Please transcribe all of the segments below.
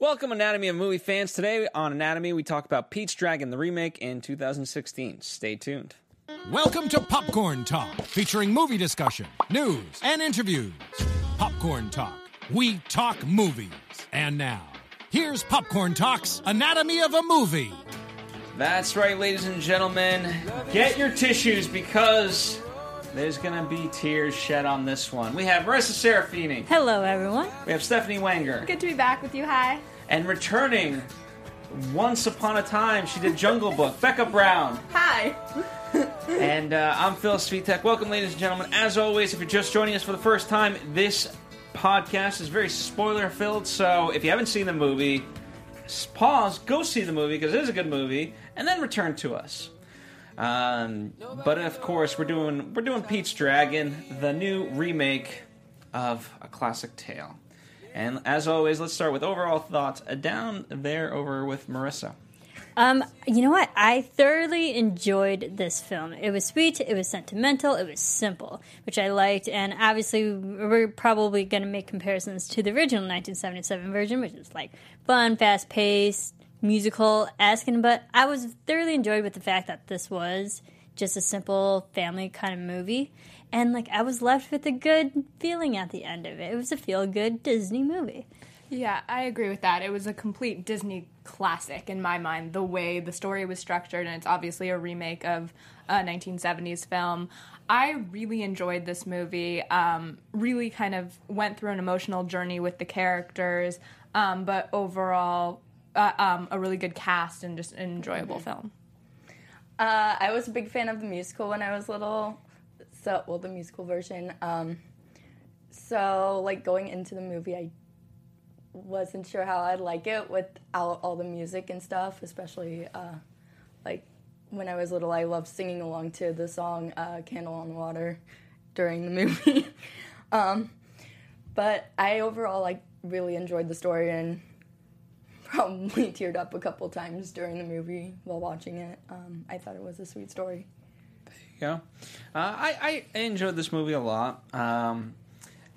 Welcome, Anatomy of Movie fans. Today on Anatomy, we talk about Pete's Dragon, the remake in 2016. Stay tuned. Welcome to Popcorn Talk, featuring movie discussion, news, and interviews. Popcorn Talk, we talk movies. And now, here's Popcorn Talk's Anatomy of a Movie. That's right, ladies and gentlemen. Get your tissues because there's going to be tears shed on this one. We have Marissa Serafini. Hello, everyone. We have Stephanie Wanger. Good to be back with you. Hi. And returning once upon a time, she did Jungle Book. Becca Brown. Hi. and uh, I'm Phil Svitek. Welcome, ladies and gentlemen. As always, if you're just joining us for the first time, this podcast is very spoiler filled. So if you haven't seen the movie, pause, go see the movie because it is a good movie, and then return to us. Um, but of course, we're doing we're doing Pete's Dragon, the new remake of a classic tale. And as always, let's start with overall thoughts. Uh, down there over with Marissa. Um, you know what? I thoroughly enjoyed this film. It was sweet, it was sentimental, it was simple, which I liked. And obviously, we're probably going to make comparisons to the original 1977 version, which is like fun, fast paced, musical asking. But I was thoroughly enjoyed with the fact that this was just a simple family kind of movie. And like, I was left with a good feeling at the end of it. It was a feel good Disney movie. Yeah, I agree with that. It was a complete Disney classic in my mind, the way the story was structured, and it's obviously a remake of a 1970s film. I really enjoyed this movie, um, really kind of went through an emotional journey with the characters, um, but overall, uh, um, a really good cast and just an enjoyable Mm-hmm. film. Uh, I was a big fan of the musical when I was little. So, well, the musical version. Um, so, like going into the movie, I wasn't sure how I'd like it without all the music and stuff. Especially, uh, like when I was little, I loved singing along to the song uh, "Candle on the Water" during the movie. um, but I overall like really enjoyed the story and probably teared up a couple times during the movie while watching it. Um, I thought it was a sweet story. Yeah, uh, I, I enjoyed this movie a lot. Um,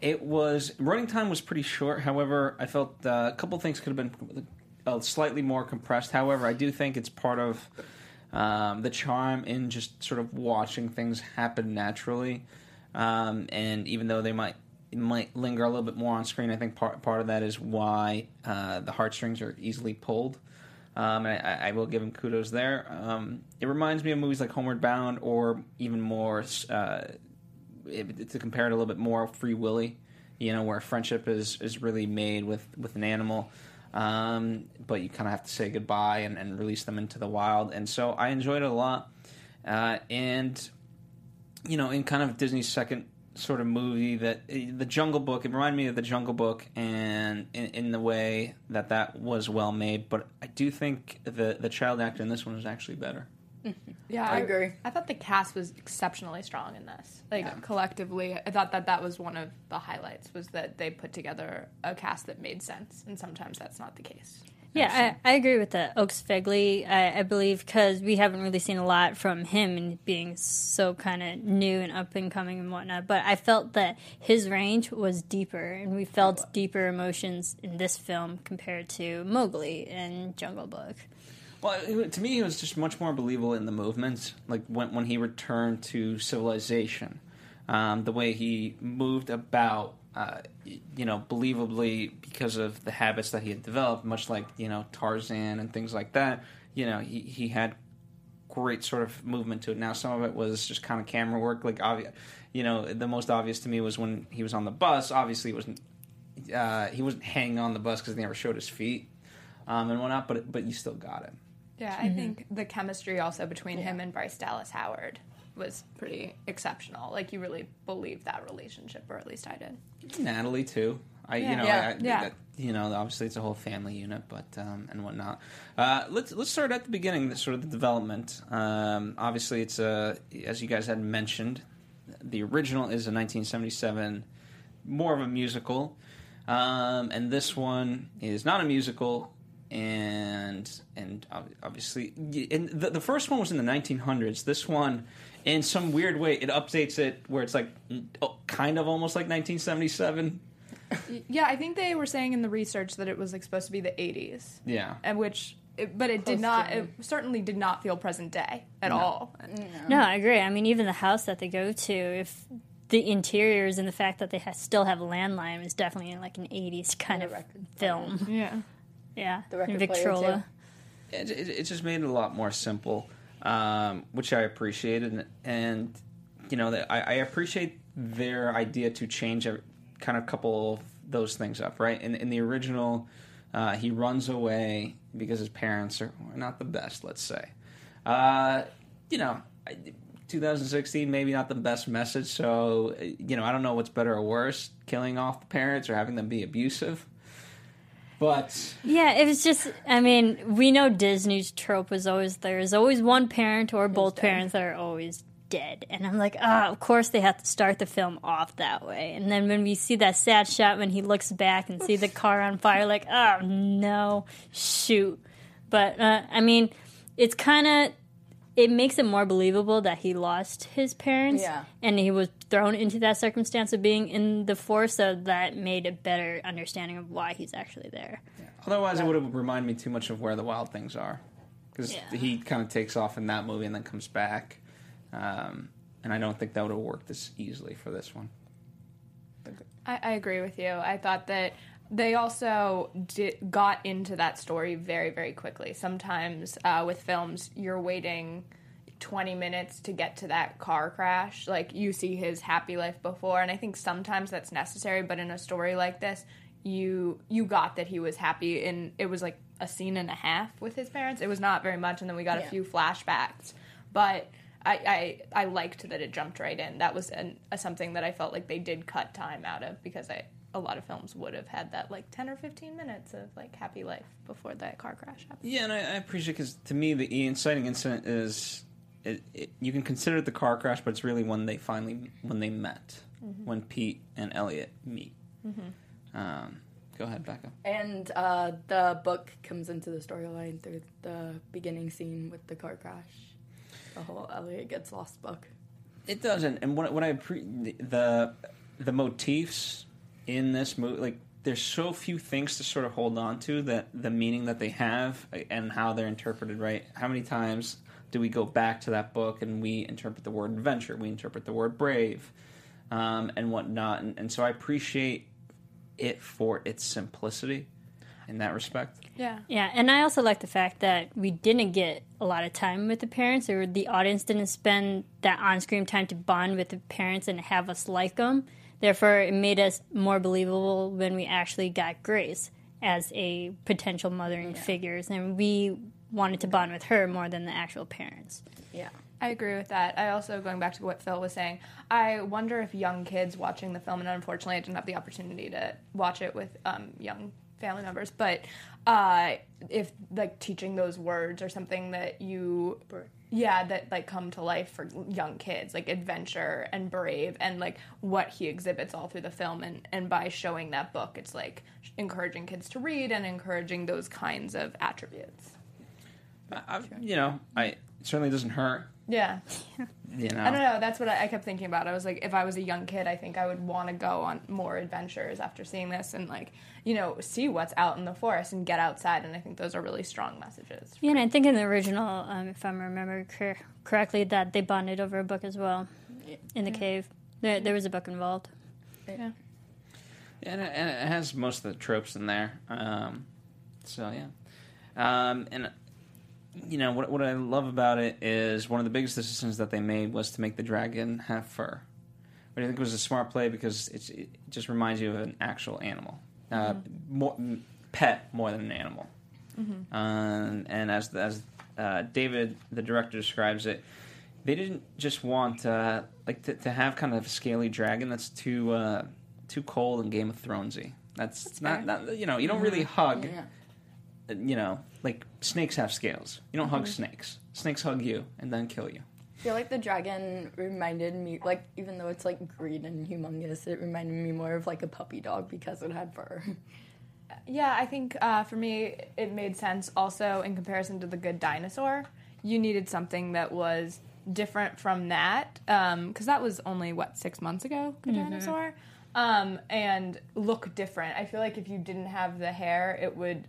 it was running time was pretty short. However, I felt uh, a couple things could have been uh, slightly more compressed. However, I do think it's part of um, the charm in just sort of watching things happen naturally. Um, and even though they might might linger a little bit more on screen, I think part part of that is why uh, the heartstrings are easily pulled. Um, and I, I will give him kudos there. Um, it reminds me of movies like Homeward Bound, or even more uh, it, to compare it a little bit more, Free Willy. You know, where friendship is is really made with with an animal, um, but you kind of have to say goodbye and, and release them into the wild. And so I enjoyed it a lot. Uh, and you know, in kind of Disney's second sort of movie that eh, the Jungle Book. It reminded me of the Jungle Book, and in, in the way that that was well made. But I do think the the child actor in this one was actually better. Yeah, I agree. I thought the cast was exceptionally strong in this. Like collectively, I thought that that was one of the highlights was that they put together a cast that made sense, and sometimes that's not the case. Yeah, I, I agree with that. Oaks Fegley, I, I believe, because we haven't really seen a lot from him and being so kind of new and up and coming and whatnot. But I felt that his range was deeper, and we felt deeper emotions in this film compared to Mowgli and Jungle Book. Well, to me, it was just much more believable in the movements, like when when he returned to civilization, um, the way he moved about, uh, you know, believably because of the habits that he had developed, much like you know Tarzan and things like that. You know, he he had great sort of movement to it. Now, some of it was just kind of camera work, like obvious. You know, the most obvious to me was when he was on the bus. Obviously, it wasn't uh, he wasn't hanging on the bus because they never showed his feet um, and whatnot. But but you still got it. Yeah, I think the chemistry also between him and Bryce Dallas Howard was pretty exceptional. Like you really believed that relationship, or at least I did. Natalie too. I you know Yeah. I, Yeah. that- you know obviously it's a whole family unit, but um, and whatnot. Uh, let's let's start at the beginning, the sort of the development. Um, obviously, it's a as you guys had mentioned, the original is a 1977, more of a musical, um, and this one is not a musical. And and obviously, and the, the first one was in the 1900s. This one, in some weird way, it updates it where it's like oh, kind of almost like 1977. Yeah, I think they were saying in the research that it was like supposed to be the 80s, Yeah. and which, it, but it did not. It certainly did not feel present day at No. all. No, I agree. I mean, even the house that they go to, if the interiors and the fact that they ha- still have a landline is definitely like an 80s kind And of a record film. Yeah. Yeah. The record And player, Victrola. too. it, it, it just made it a lot more simple, um, which I appreciated, and you know, I, I appreciate their idea to change a kind of couple of those things up. Right in in the original, uh, he runs away because his parents are not the best. Let's say, uh, you know. I, 2016, maybe not the best message. So, you know, I don't know what's better or worse: killing off the parents or having them be abusive. But Yeah, it was just, I mean, we know Disney's trope was always there's always one parent or both dead. parents that are always dead. And I'm like, ah, of course they have to start the film off that way. And then when we see that sad shot when he looks back and see the car on fire, like, oh no, shoot. But, uh, I mean, it's kind of, it makes it more believable that he lost his parents Yeah. and he was thrown into that circumstance of being in the force so that made a better understanding of why he's actually there Otherwise, it would have reminded me too much of Where the Wild Things Are, because Yeah. he kind of takes off in that movie and then comes back, um, and I don't think that would have worked as easily for this one. I, I agree with you. I thought that they also di got into that story very, very quickly. Sometimes uh, with films, you're waiting 20 minutes to get to that car crash. Like you see his happy life before, and I think sometimes that's necessary. But in a story like this, you you got that he was happy, and it was like a scene and a half with his parents. It was not very much, and then we got a few flashbacks. But I, I I liked that it jumped right in. That was an, a, something that I felt like they did cut time out of because I a lot of films would have had that like ten or fifteen minutes of like happy life before that car crash happened. Yeah, and I, I appreciate because to me the inciting incident is it, it, you can consider it the car crash, but it's really when they finally when they met, when Pete and Elliot meet. Um, go ahead, Becca. And uh, the book comes into the storyline through the beginning scene with the car crash. The whole Elliot gets lost book. It doesn't, and what what I appre- the the motifs in this movie, like there's so few things to sort of hold on to that the meaning that they have and how they're interpreted. Right? How many times do we go back to that book and we interpret the word adventure, we interpret the word brave, um, and whatnot, and, and so I appreciate it for its simplicity in that respect. Yeah. Yeah, and I also like the fact that we didn't get a lot of time with the parents, or the audience didn't spend that on-screen time to bond with the parents and have us like them. Therefore, it made us more believable when we actually got Grace as a potential mothering figures, and we wanted to bond with her more than the actual parents. Yeah. I agree with that. I also, going back to what Phil was saying, I wonder if young kids watching the film, and unfortunately I didn't have the opportunity to watch it with um, young family members, but uh, if like teaching those words or something that you, yeah, that like come to life for young kids, like adventure and brave, and like what he exhibits all through the film, and and by showing that book, it's like encouraging kids to read and encouraging those kinds of attributes. I, you know, I it certainly doesn't hurt. Yeah. You know, I don't know. That's what I, I kept thinking about. I was like, if I was a young kid, I think I would want to go on more adventures after seeing this and like, you know, see what's out in the forest and get outside. And I think those are really strong messages. Yeah, and I think in the original, um, if I remember cor- correctly, that they bonded over a book as well in the cave. There, there was a book involved. Yeah. and it, and it has most of the tropes in there. Um, so yeah, um, and you know what what I love about it is one of the biggest decisions that they made was to make the dragon have fur. But I think it was a smart play because it's, it just reminds you of an actual animal, uh, more pet more than an animal. Um, and as as uh, David, the director, describes it, they didn't just want uh, like to, to have kind of a scaly dragon that's too uh, too cold and Game of Thronesy. That's, not, not you know you don't really hug. Yeah. You know, like snakes have scales. You don't hug snakes. Snakes hug you and then kill you. I feel like the dragon reminded me, like, even though it's like green and humongous, it reminded me more of like a puppy dog because it had fur. Yeah, I think uh, for me, it made sense also in comparison to The Good Dinosaur. You needed something that was different from that because that was only, what, six months ago, Good Dinosaur? um, and look different. I feel like if you didn't have the hair, it would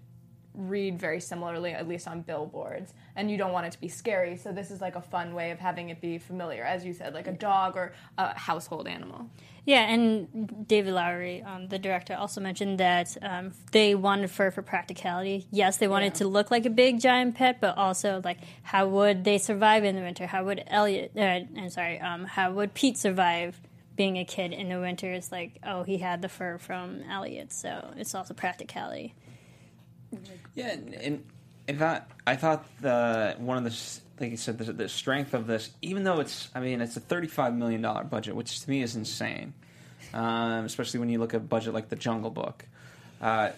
read very similarly, at least on billboards. And you don't want it to be scary, so this is like a fun way of having it be familiar, as you said, like a dog or a household animal. Yeah, and David Lowery, um, the director, also mentioned that um, they wanted fur for practicality. Yes, they wanted to look like a big giant pet, but also like how would they survive in the winter? How would Elliot? Uh, I'm sorry. Um, how would Pete survive being a kid in the winter? It's like oh, he had the fur from Elliot, so it's also practicality. Yeah, and, and in fact, I thought the one of the like you said the, the strength of this, even though it's I mean it's a thirty-five million dollar budget, which to me is insane, um, especially when you look at a budget like The Jungle Book. Uh,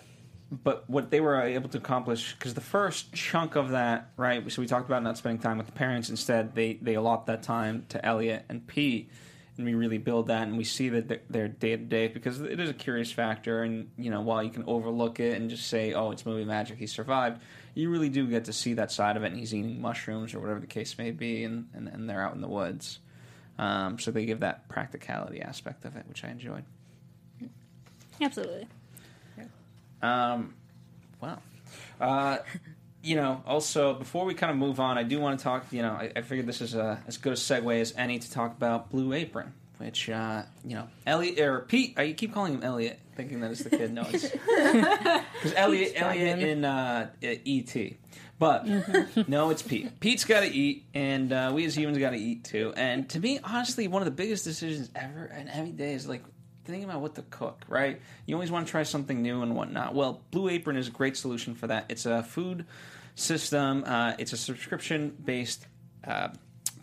but what they were able to accomplish because the first chunk of that right so we talked about not spending time with the parents instead they they allot that time to elliot and pete and we really build that and we see that they're- they're day to day because it is a curious factor and you know while you can overlook it and just say oh it's movie magic he survived you really do get to see that side of it and he's eating mushrooms or whatever the case may be and, and, and they're out in the woods um, so they give that practicality aspect of it which i enjoyed Absolutely. Um, wow. Uh, you know, also before we kind of move on, I do want to talk. You know, I, I figured this is a, as good a segue as any to talk about Blue Apron, which uh, you know, Elliot or Pete. I keep calling him Elliot, thinking that it's the kid. No, it's because Elliot, Elliot in uh, E.T. But no, it's Pete. Pete's got to eat, and uh, we as humans got to eat too. And to me, honestly, one of the biggest decisions ever, and every day is like thinking about what to cook. Right? You always want to try something new and whatnot. Well, Blue Apron is a great solution for that. It's a food system. Uh, it's a subscription based uh,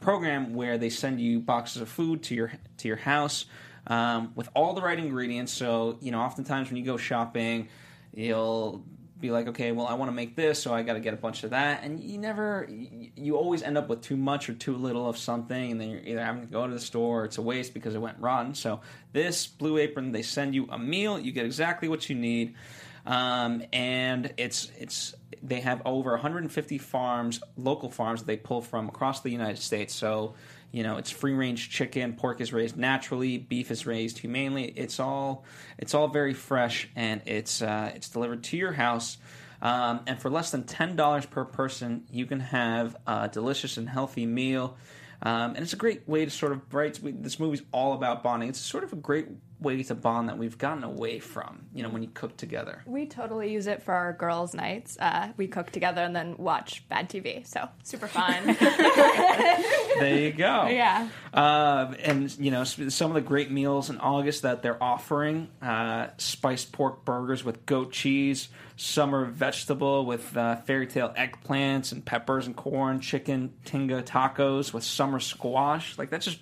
program where they send you boxes of food to your to your house um, with all the right ingredients. So you know, oftentimes when you go shopping, you'll be like, okay, well, I want to make this, so I got to get a bunch of that, and you never, you, always end up with too much or too little of something, and then you're either having to go to the store or it's a waste because it went rotten. So this Blue Apron, they send you a meal, you get exactly what you need. Um, and it's it's they have over 150 farms, local farms that they pull from across the United States. So you know it's free range chicken, pork is raised naturally, beef is raised humanely. It's all it's all very fresh, and it's uh, it's delivered to your house. Um, and for less than ten dollars per person, you can have a delicious and healthy meal. Um, and it's a great way to sort of right. This movie's all about bonding. It's sort of a great way to bond that we've gotten away from. You know, when you cook together. We totally use it for our girls' nights. Uh, we cook together and then watch bad TV. So super fun. There you go. yeah. Uh, and you know some of the great meals in August that they're offering: uh, spiced pork burgers with goat cheese, summer vegetable with uh, fairy tale eggplants and peppers and corn, chicken tinga tacos with summer squash. Like that's just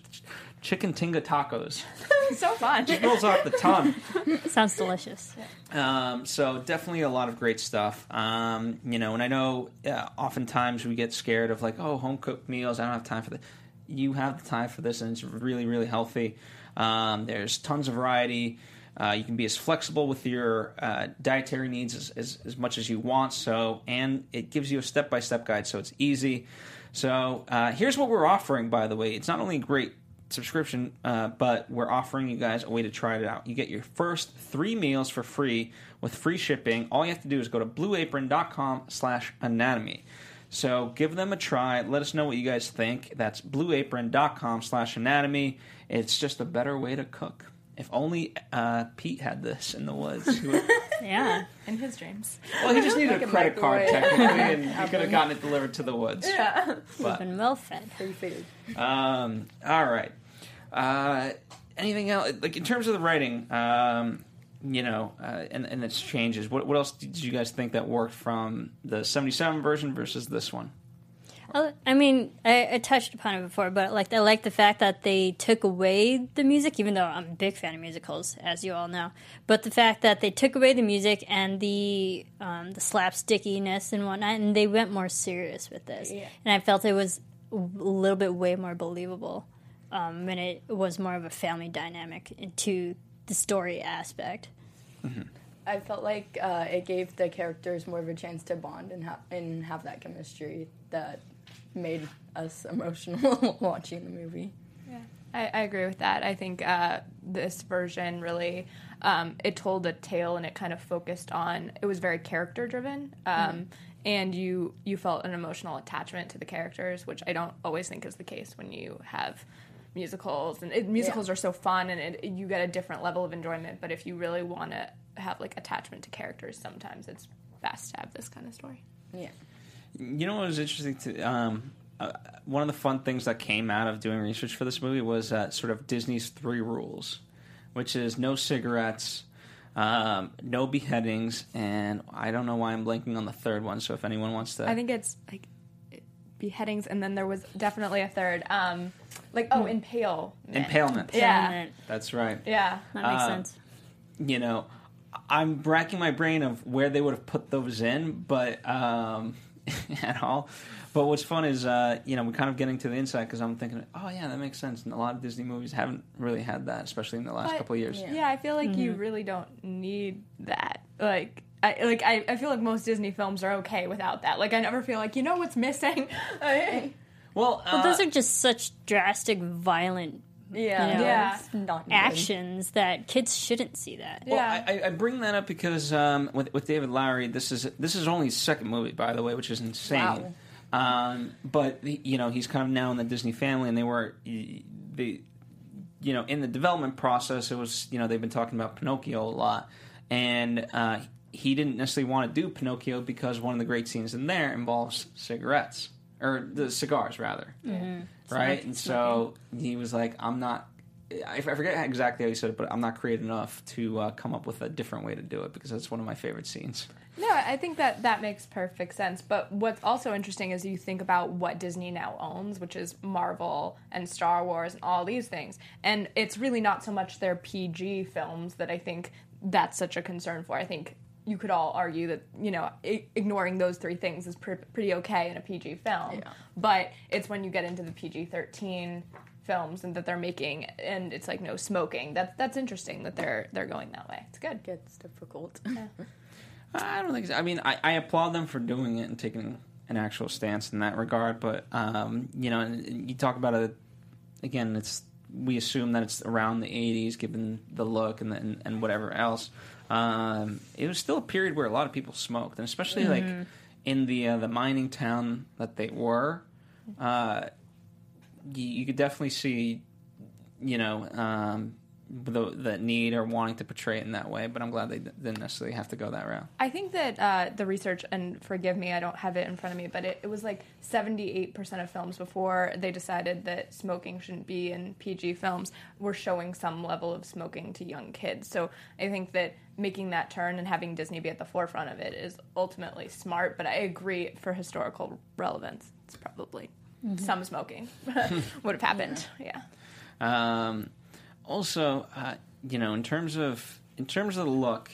chicken tinga tacos. so fun. Rolls off the tongue. Sounds delicious. Um, so definitely a lot of great stuff. Um, you know, and I know uh, oftentimes we get scared of like, oh, home cooked meals. I don't have time for that. You have the time for this, and it's really, really healthy. Um, there's tons of variety. Uh, you can be as flexible with your uh, dietary needs as, as, as much as you want. So, and it gives you a step by step guide, so it's easy. So, uh, here's what we're offering. By the way, it's not only a great subscription, uh, but we're offering you guys a way to try it out. You get your first three meals for free with free shipping. All you have to do is go to blueapron.com slash anatomy. So give them a try. Let us know what you guys think. That's blueapron.com slash anatomy. It's just a better way to cook. If only uh, Pete had this in the woods. Would- Yeah. In his dreams. well, he just needed Like a a credit card microwave. technically, and he could have gotten it delivered to the woods. Yeah. But- Been well fed. Free food. Um, all right. Uh, anything else? Like in terms of the writing, um, you know, uh, and, and its changes. What, what else did you guys think that worked from the '77 version versus this one? I I mean, I, I touched upon it before, but like I like the fact that they took away the music, even though I'm a big fan of musicals, as you all know. But the fact that they took away the music and the um, the slapstickiness and whatnot, and they went more serious with this, Yeah. and I felt it was a little bit way more believable, um, and it was more of a family dynamic into the story aspect. I felt like uh, it gave the characters more of a chance to bond and, ha- and have that chemistry that made us emotional watching the movie. I, I agree with that. I think uh, this version really um, it told a tale and it kind of focused on. It was very character driven, um, and you you felt an emotional attachment to the characters, which I don't always think is the case when you have musicals. And it, musicals are so fun, and it, you get a different level of enjoyment. But if you really want to have like attachment to characters, sometimes it's best to have this kind of story. Yeah. You know what was interesting to um, uh, one of the fun things that came out of doing research for this movie was uh, sort of Disney's three rules, which is no cigarettes, um, no beheadings, and I don't know why I'm blanking on the third one. So if anyone wants to, I think it's like beheadings, and then there was definitely a third, um, like oh, impale. impalement. Yeah. That's right. Yeah. That makes Uh, sense. you know, I'm racking my brain of where they would have put those in, but um, at all. But what's fun is, uh, you know, we're kind of getting to the inside because I'm thinking, oh yeah, that makes sense. And a lot of Disney movies haven't really had that, especially in the last But- couple of years. Yeah, I feel like you really don't need that. Like, I like I, I feel like most Disney films are okay without that. Like, I never feel like you know what's missing. Like, Well, uh, Well, those are just such drastic, violent Yeah. You know, Yeah. Not actions that kids shouldn't see that. Well, Yeah. I, I bring that up because um, with, with David Lowery, this is this is only his second movie, by the way, which is insane. Um, but you know, he's kind of now in the Disney family, and they were the you know in the development process. It was you know they've been talking about Pinocchio a lot, and uh, he didn't necessarily want to do Pinocchio because one of the great scenes in there involves cigarettes or the cigars rather, right? And so he was like, "I'm not." I I forget exactly how he said it, but I'm not creative enough to uh, come up with a different way to do it because that's one of my favorite scenes. no, I think that that makes perfect sense. But what's also interesting is you think about what Disney now owns, which is Marvel and Star Wars and all these things, and it's really not so much their PG films that I think that's such a concern for. I think you could all argue that you know I- ignoring those three things is pr- pretty okay in a PG film, Yeah. but it's when you get into the PG thirteen films and that they're making and it's like no smoking that's that's interesting that they're they're going that way it's good Gets difficult. I don't think. So. I mean, I, I applaud them for doing it and taking an actual stance in that regard. But um, you know, you talk about it again. It's we assume that it's around the '80s, given the look and the, and, and whatever else. Um, it was still a period where a lot of people smoked, and especially like in the uh, the mining town that they were. Uh, you, you could definitely see, you know, um, the the need or wanting to portray it in that way. But I'm glad they didn't necessarily have to go that route. I think that uh, the research, and forgive me, I don't have it in front of me, but it, it was like 78% of films before they decided that smoking shouldn't be in PG films were showing some level of smoking to young kids. So I think that making that turn and having Disney be at the forefront of it is ultimately smart, but I agree for historical relevance, it's probably some smoking would have happened. Yeah. Um, also, uh, you know, in terms of in terms of the look,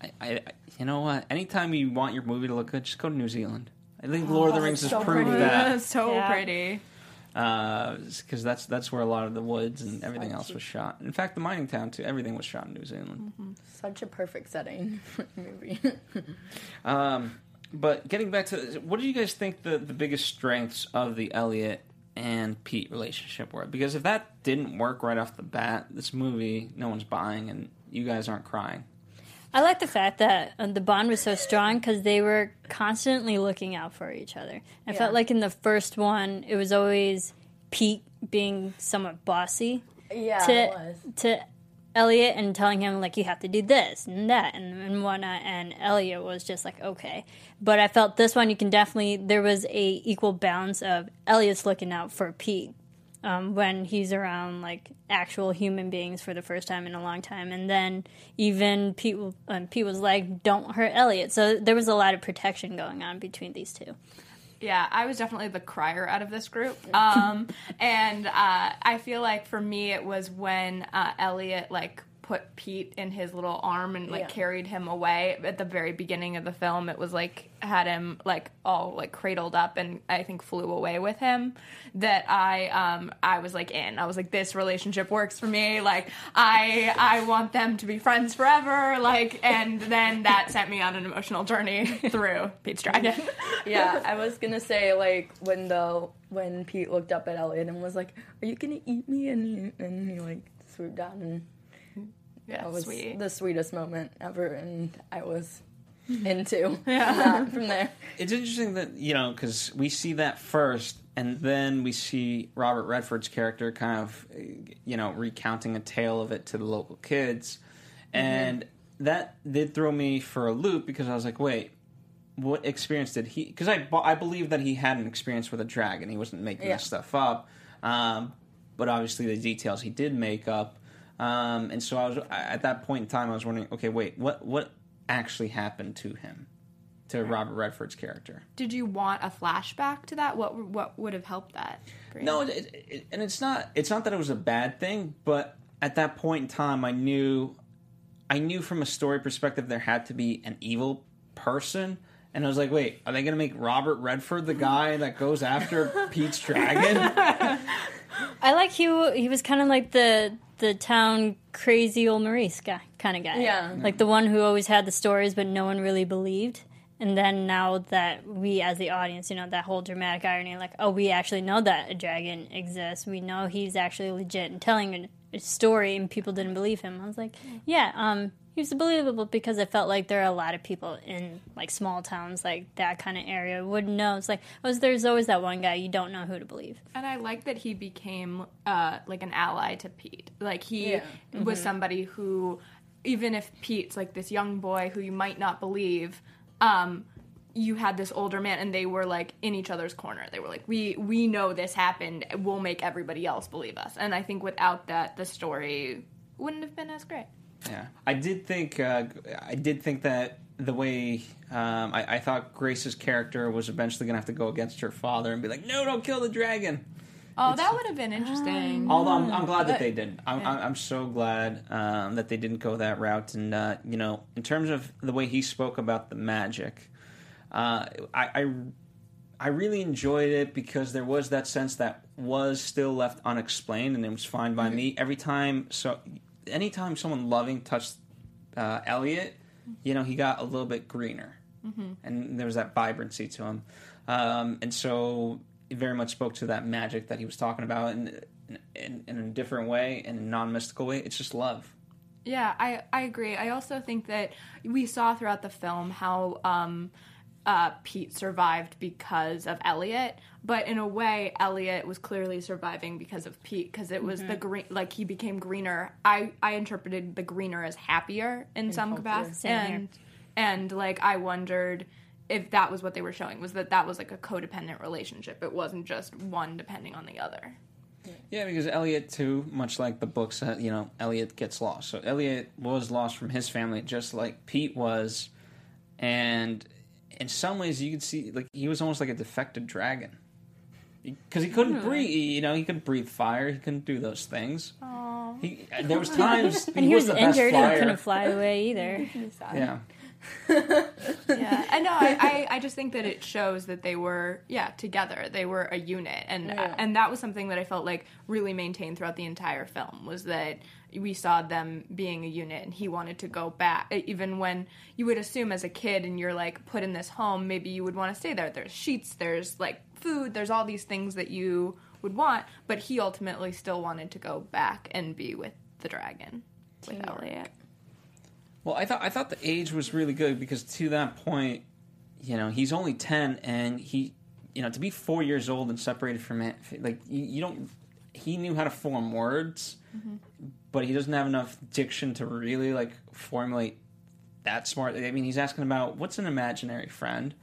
I, I, I- you know what? Anytime you want your movie to look good, just go to New Zealand. I think Lord of the Rings has so proved pretty. that so Yeah. pretty. because that's that's where a lot of the woods and everything Such else was shot. In fact, the mining town too. Everything was shot in New Zealand. Such a perfect setting for a movie. Um, but getting back to what do you guys think the, the biggest strengths of the Elliot and Pete relationship work. Because if that didn't work right off the bat, this movie no one's buying, and you guys aren't crying. I like the fact that uh, the bond was so strong because they were constantly looking out for each other. I felt like in the first one, it was always Pete being somewhat bossy yeah, to it was. to Elliot and telling him like you have to do this and that and, and whatnot. And Elliot was just like okay, but I felt this one you can definitely there was a equal balance of Elliot's looking out for Pete um, when he's around like actual human beings for the first time in a long time, and then even Pete um, Pete was like don't hurt Elliot. So there was a lot of protection going on between these two. Yeah, I was definitely the crier out of this group. Um, and uh, I feel like for me, it was when uh, Elliot like put Pete in his little arm and like Yeah. carried him away at the very beginning of the film. It was like had him like all like cradled up and I think flew away with him. That I um I was like in. I was like this relationship works for me. Like I I want them to be friends forever. Like and then that sent me on an emotional journey through Pete's Dragon. yeah, I was gonna say like when the when Pete looked up at Elliot and was like, "Are you gonna eat me?" and he, and he like swooped down and yeah, that was sweet. the sweetest moment ever, and I was into that from there. It's interesting that you know because we see that first, and then we see Robert Redford's character kind of, uh, you know, recounting a tale of it to the local kids, and that did throw me for a loop because I was like, wait. What experience did he? Because I, I believe that he had an experience with a dragon. He wasn't making Yeah. this stuff up, um, but obviously the details he did make up. Um, and so I was at that point in time, I was wondering, okay, wait, what what actually happened to him? to Robert Redford's character. Did you want a flashback to that? What what would have helped that? No, it, it, and it's not. It's not that it was a bad thing, but at that point in time, I knew, I knew from a story perspective there had to be an evil person, and I was like, wait, are they going to make Robert Redford the guy that goes after Pete's dragon? I like he he was kind of like the the town crazy old Maurice guy kind of guy. Yeah. like the one who always had the stories, but no one really believed. And then now that we, as the audience, you know, that whole dramatic irony, like, oh, we actually know that a dragon exists. We know he's actually legit and telling story, and people didn't believe him. I was like, yeah, um, he was believable because I felt like there are a lot of people in like small towns, like that kind of area, wouldn't know. It's like, oh, there's always that one guy you don't know who to believe. And I like that he became uh, like an ally to Pete. Like he Yeah. was somebody who, even if Pete's like this young boy who you might not believe, um, you had this older man, and they were like in each other's corner. They were like, "We we know this happened. We'll make everybody else believe us." And I think without that, the story wouldn't have been as great. Yeah, I did think uh, I did think that the way um, I, I thought Grace's character was eventually going to have to go against her father and be like, "No, don't kill the dragon." Oh, that would have been interesting. Although I'm, I'm glad that they didn't. I'm, I'm, I'm so glad um, that they didn't go that route. And uh, you know, in terms of the way he spoke about the magic, uh, I, I I really enjoyed it because there was that sense that was still left unexplained, and it was fine by me. Every time, so anytime someone loving touched uh, Elliot, you know, he got a little bit greener, and there was that vibrancy to him, um, and so it very much spoke to that magic that he was talking about, in, in, in a different way, in a non-mystical way. It's just love. Yeah, I, I agree. I also think that we saw throughout the film how um, uh, Pete survived because of Elliot, but in a way, Elliot was clearly surviving because of Pete because it was the green, like he became greener. I, I interpreted the greener as happier in some healthier. capacity, and and like I wondered if that was what they were showing was that that was like a codependent relationship. It wasn't just one depending on the other. Yeah, because Elliot too, much like the books, uh, you know, Elliot gets lost. So Elliot was lost from his family, just like Pete was, and in some ways, you could see like he was almost like a defective dragon because he couldn't hmm. breathe. You know, he couldn't breathe fire. He couldn't do those things. He, there was times And he was, the best injured and flyer. couldn't fly away either. Yeah, yeah. I know I, I, I just think that it shows that they were yeah together. They were a unit. And Yeah. and that was something that i felt like really maintained throughout the entire film was that we saw them being a unit and he wanted to go back. Even when you would assume as a kid and you're like put in this home maybe you would want to stay there. There's sheets there's like food there's all these things that you would want but he ultimately still wanted to go back and be with the dragon with Teamwork. elliot Well, I thought I thought the age was really good because to that point, you know, he's only ten, and he, you know, to be four years old and separated from it, like you, you don't. He knew how to form words, but he doesn't have enough diction to really like formulate that smart. I mean, he's asking about what's an imaginary friend,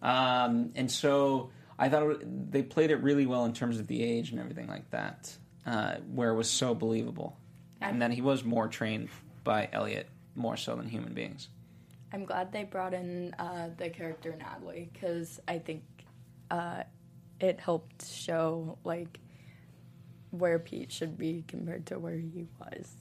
um, and so I thought it, they played it really well in terms of the age and everything like that, uh, where it was so believable, and then he was more trained by Elliot more so than human beings. I'm glad they brought in uh, the character Natalie because I think uh, it helped show like where Pete should be compared to where he was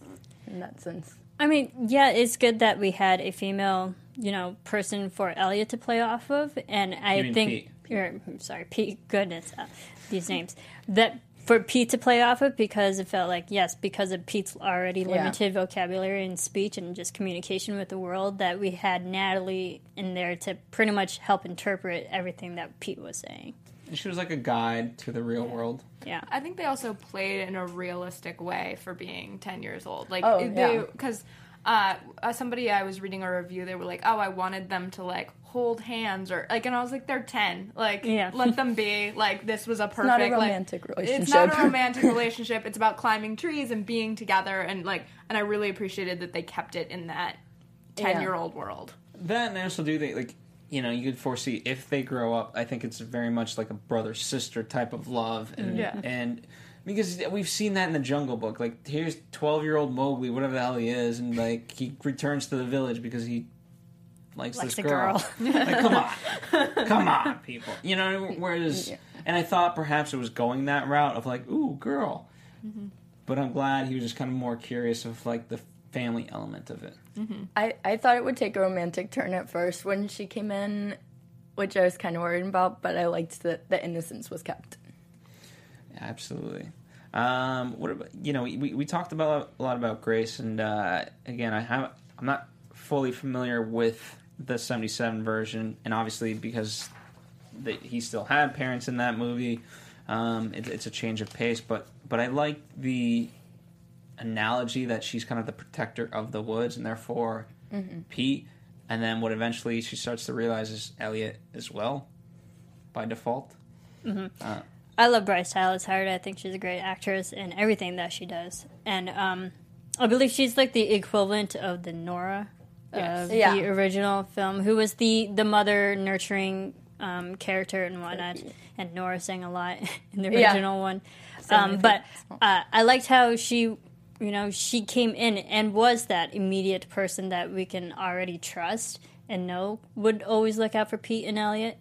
in that sense. I mean, yeah, it's good that we had a female, you know, person for Elliot to play off of, and I You mean think, Pete. or, I'm sorry, Pete. Goodness, uh, these names that for Pete to play off of because it felt like yes, because of Pete's already Yeah. limited vocabulary and speech and just communication with the world, that we had Natalie in there to pretty much help interpret everything that Pete was saying. And she was like a guide to the real world. Yeah, I think they also played in a realistic way for being 10 years old. Like, Oh, they, yeah. because uh, uh, somebody I was reading a review, they were like, oh, I wanted them to, like, hold hands or, like, and I was like, they're 10. Like, Yeah. let them be. Like, this was a perfect, not a like- romantic It's not a romantic relationship. It's about climbing trees and being together. And, like, and I really appreciated that they kept it in that 10 year old world. That and also do they like you know you could foresee if they grow up. I think it's very much like a brother sister type of love, and Yeah. and because we've seen that in the Jungle Book. Like here's twelve year old Mowgli, whatever the hell he is, and like he returns to the village because he likes, Likes this a girl. like come on, come on, people. You know, whereas and I thought perhaps it was going that route of like ooh girl, but I'm glad he was just kind of more curious of like the family element of it. I, I thought it would take a romantic turn at first when she came in, which I was kind of worried about, but I liked that the innocence was kept. Absolutely. Um, what about you know we, we talked about a lot about Grace and uh, again I have I'm not fully familiar with the 77 version and obviously because that he still had parents in that movie um, it, it's a change of pace but but I like the analogy that she's kind of the protector of the woods and therefore Pete and then what eventually she starts to realize is Elliot as well by default. I love Bryce Dallas Howard. I think she's a great actress in everything that she does, and um, I believe she's like the equivalent of the Nora Yes. of Yeah. the original film, who was the the mother nurturing um, character and whatnot. And Nora sang a lot in the Yeah. original one, um, but uh, I liked how she. You know, she came in and was that immediate person that we can already trust and know would always look out for Pete and Elliot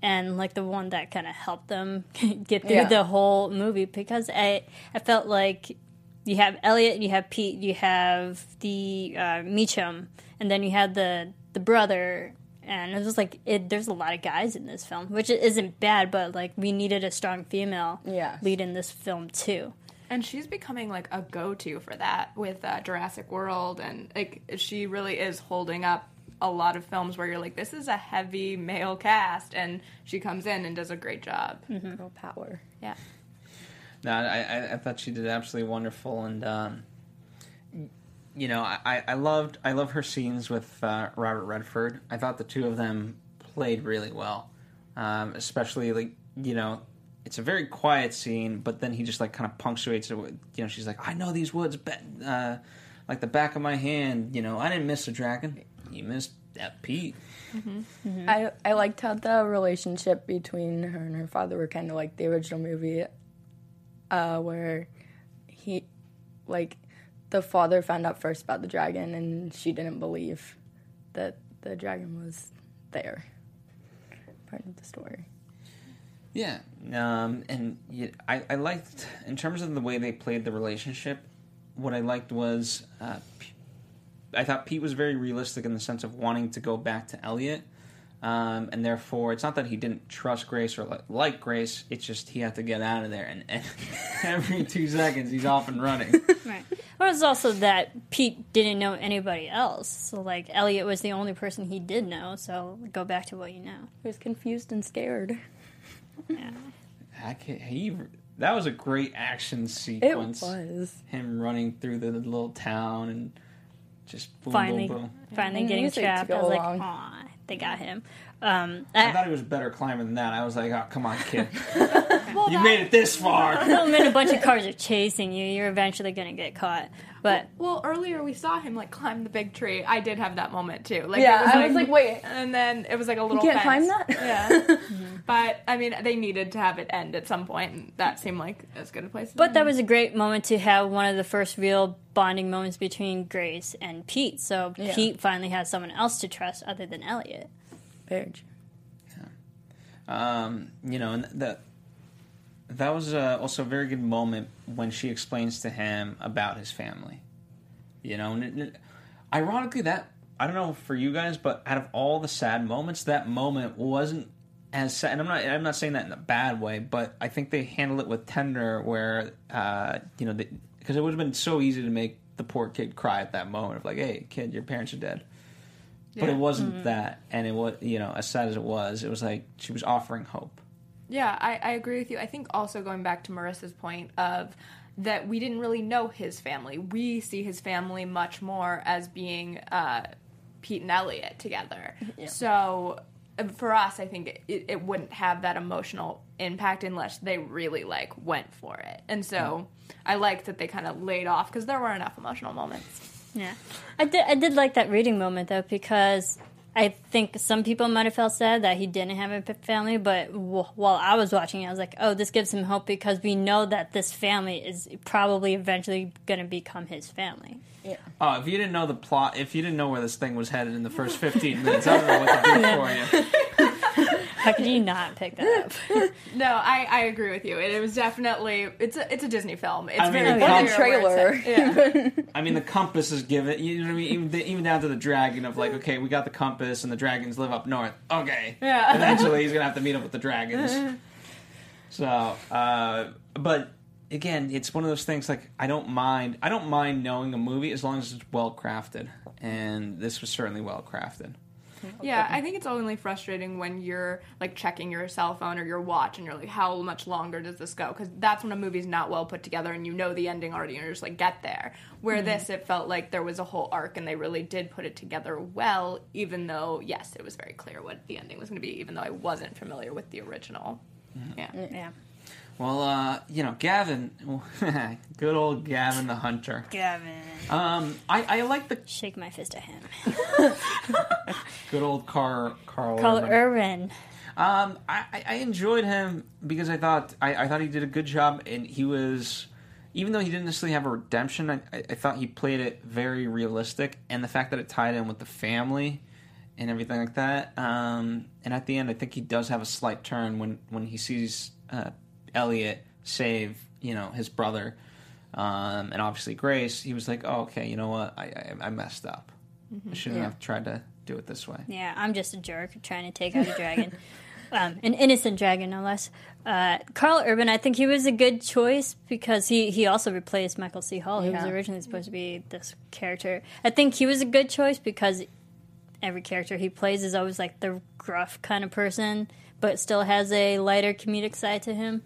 and like the one that kind of helped them get through Yeah. the whole movie because I I felt like you have Elliot, you have Pete, you have the uh, Meacham, and then you had the the brother, and it was just like it. There's a lot of guys in this film, which isn't bad, but like we needed a strong female Yeah. lead in this film too. And she's becoming like a go-to for that with uh, Jurassic World, and like she really is holding up a lot of films where you're like, this is a heavy male cast, and she comes in and does a great job. Girl power. Yeah. No, I, I, I thought she did absolutely wonderful, and um, you know, I, I loved I love her scenes with uh, Robert Redford. I thought the two of them played really well, um, especially like you know, it's a very quiet scene, but then he just like kind of punctuates it. With, you know, she's like, "I know these woods, be- uh, like the back of my hand." You know, I didn't miss a dragon. You missed that Pete. I I liked how the relationship between her and her father were kind of like the original movie, uh, where he, like, the father found out first about the dragon and she didn't believe that the dragon was there. Part of the story. Yeah, um, and yeah, I, I liked in terms of the way they played the relationship. What I liked was, uh, I thought Pete was very realistic in the sense of wanting to go back to Elliot, um, and therefore it's not that he didn't trust Grace or like, like Grace. It's just he had to get out of there, and, and every two seconds he's off and running. Right. But it's also that Pete didn't know anybody else. So like Elliot was the only person he did know. So go back to what you know. He was confused and scared. I can, he that was a great action sequence. It was. Him running through the little town and just boom, finally, boom, boom. finally And getting to trapped. go I was like, along. aw, they got him. Um, I I, thought he was a better climber than that. I was like, oh, come on, kid. Well, you made it this far. I mean, a bunch of cars are chasing you. You're eventually going to get caught. But Well, earlier we saw him like climb the big tree. I did have that moment too. Like, Yeah, it I was like, wait. and then it was like a little. can't fence. climb that? Yeah, but I mean, they needed to have it end at some point, and that seemed like as good a place. but any. that was a great moment to have one of the first real bonding moments between Grace and Pete. So Yeah. Pete finally has someone else to trust other than Elliot. True. Um, you know, and the that was uh, also a very good moment when she explains to him about his family. You know, and it- it- ironically, that I don't know for you guys, but out of all the sad moments, that moment wasn't as sad. And I'm not I'm not saying that in a bad way, but I think they handled it with tender, where uh, you know, because it would have been so easy to make the poor kid cry at that moment of like, hey, kid, your parents are dead. But Yeah. it wasn't that, and it was you know as sad as it was, it was like she was offering hope. Yeah, I, I agree with you. I think also going back to Marissa's point of that we didn't really know his family. We see his family much more as being uh, Pete and Elliot together. So uh, for us, I think it, it wouldn't have that emotional impact unless they really like went for it. And so I liked that they kind of laid off because there were enough emotional moments. Yeah, I did. I did like that reading moment though because I think some people might have felt sad that he didn't have a family, but w- while I was watching, it, I was like, "Oh, this gives him hope because we know that this family is probably eventually going to become his family." Oh, if you didn't know the plot, if you didn't know where this thing was headed in the first 15 minutes, I don't know what to do for you. How could you not pick that up? No, I, I agree with you. It, it was definitely it's a it's a Disney film. It's I mean, very the trailer. where it's at. Yeah. I mean, the compass is given, you know what I mean? Even, even down to the dragon of like, okay, we got the compass and the dragons live up north. Okay. Yeah. Eventually, he's going to have to meet up with the dragons. So, uh, but again, it's one of those things like, I don't mind, I don't mind knowing a movie as long as it's well crafted. And this was certainly well crafted. Yeah, I think it's only frustrating when you're like checking your cell phone or your watch and you're like, how much longer does this go? Because that's when a movie's not well put together and you know the ending already and you're just like, get there. Where mm-hmm. this, it felt like there was a whole arc and they really did put it together well, even though, yes, it was very clear what the ending was going to be, even though I wasn't familiar with the original. Mm-hmm. Yeah. Mm, yeah, Well, uh, you know, Gavin, good old Gavin the Hunter. Gavin, Um, I, I like the shake my fist at him. good old Car Carl Carl. Urban. Irvin. Um, I, I- I enjoyed him because I thought I, I thought he did a good job, and he was, even though he didn't necessarily have a redemption, I, I I thought he played it very realistic, and the fact that it tied in with the family and everything like that. Um, and at the end, I think he does have a slight turn when when he sees uh, Elliot save you know his brother, um, and obviously Grace. He was like, oh, okay, you know what, I I, I messed up. I shouldn't Yeah. have tried to do it this way. Yeah, I'm just a jerk trying to take out a dragon. Um, an innocent dragon, no less. Uh, Karl Urban, I think he was a good choice because he, he also replaced Michael C. Hall, who was originally supposed to be this character. I think he was a good choice because every character he plays is always like the gruff kind of person, but still has a lighter comedic side to him.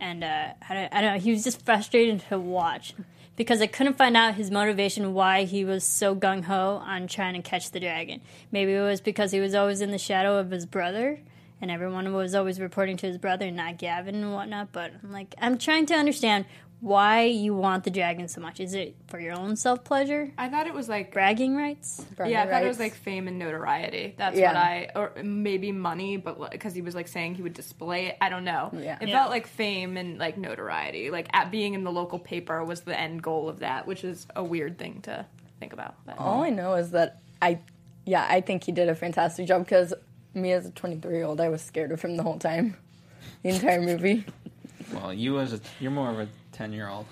And uh, I, don't, I don't know, he was just frustrating to watch because I couldn't find out his motivation why he was so gung ho on trying to catch the dragon. Maybe it was because he was always in the shadow of his brother. And everyone was always reporting to his brother, not Gavin and whatnot. But I'm like, I'm trying to understand why you want the dragon so much. Is it for your own self pleasure, I thought it was like bragging rights? yeah, I thought it was like fame and notoriety. That's Yeah. what I, or maybe money, but because he was like saying he would display it. I don't know. Yeah. It Yeah. felt like fame and like notoriety. Like at being in the local paper was the end goal of that, which is a weird thing to think about. But. All I know is that I, yeah, I think he did a fantastic job because me as a 23 year old, I was scared of him the whole time, the entire movie. Well, you as a you're more of a ten year old.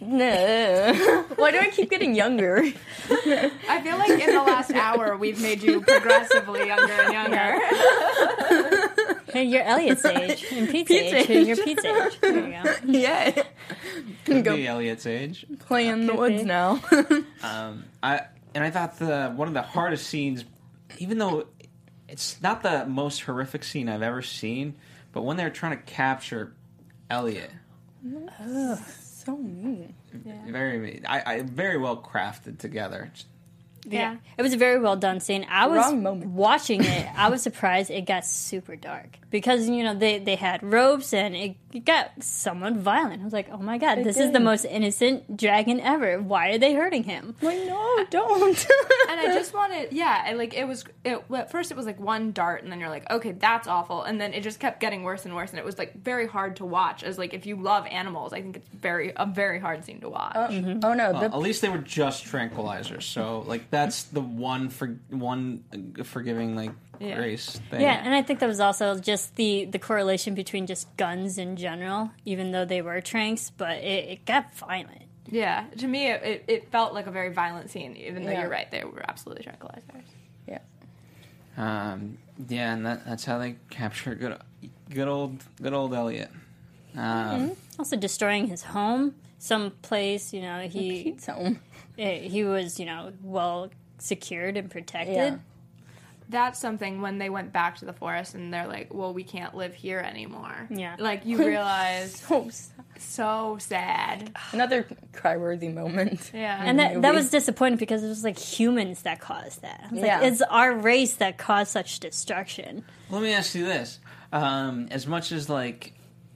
no, why do I keep getting younger? I feel like in the last hour we've made you progressively younger and younger. Hey, you're Elliot's age and Pete's, Pete's age. age. You're Pete's age. There you go. yeah, Could Go. be Elliot's age. play in the woods be. now. Um, I and I thought the one of the hardest scenes, even though it's not the most horrific scene I've ever seen, but when they're trying to capture Elliot, so mean. very neat. I, I very well crafted together. Yeah. It was a very well done scene. I was Wrong moment. watching it. I was surprised it got super dark because you know they they had ropes and it, it got somewhat violent. I was like, oh my god, this is the most innocent dragon ever. Why are they hurting him? Like, no, don't. and I just wanted, yeah, I, like it was. It, at first, it was like one dart, and then you're like, okay, that's awful, and then it just kept getting worse and worse, and it was like very hard to watch. As like if you love animals, I think it's very a very hard scene to watch. oh, mm-hmm. oh no, Well, the at least they were just tranquilizers, so like that's the one for one uh, forgiving like uh, Grace thing. Yeah, and I think that was also just the the correlation between just guns in general, even though they were tranks, but it, it got violent. Yeah, to me, it, it, it felt like a very violent scene, even though Yeah. you're right, they were absolutely tranquilizers. Yeah. Um, yeah, and that, that's how they capture good, good old, good old Elliot. Um, Also destroying his home, some place you know he Pete's home. Eh, he was you know well secured and protected. Yeah. That's something when they went back to the forest and they're like, well, we can't live here anymore. Yeah. Like, you realize, Oh, s- so sad. another cry-worthy moment. Yeah. And that, that was disappointing because it was like humans that caused that. I like, Yeah. it's our race that caused such destruction. Let me ask you this: um, as much as like,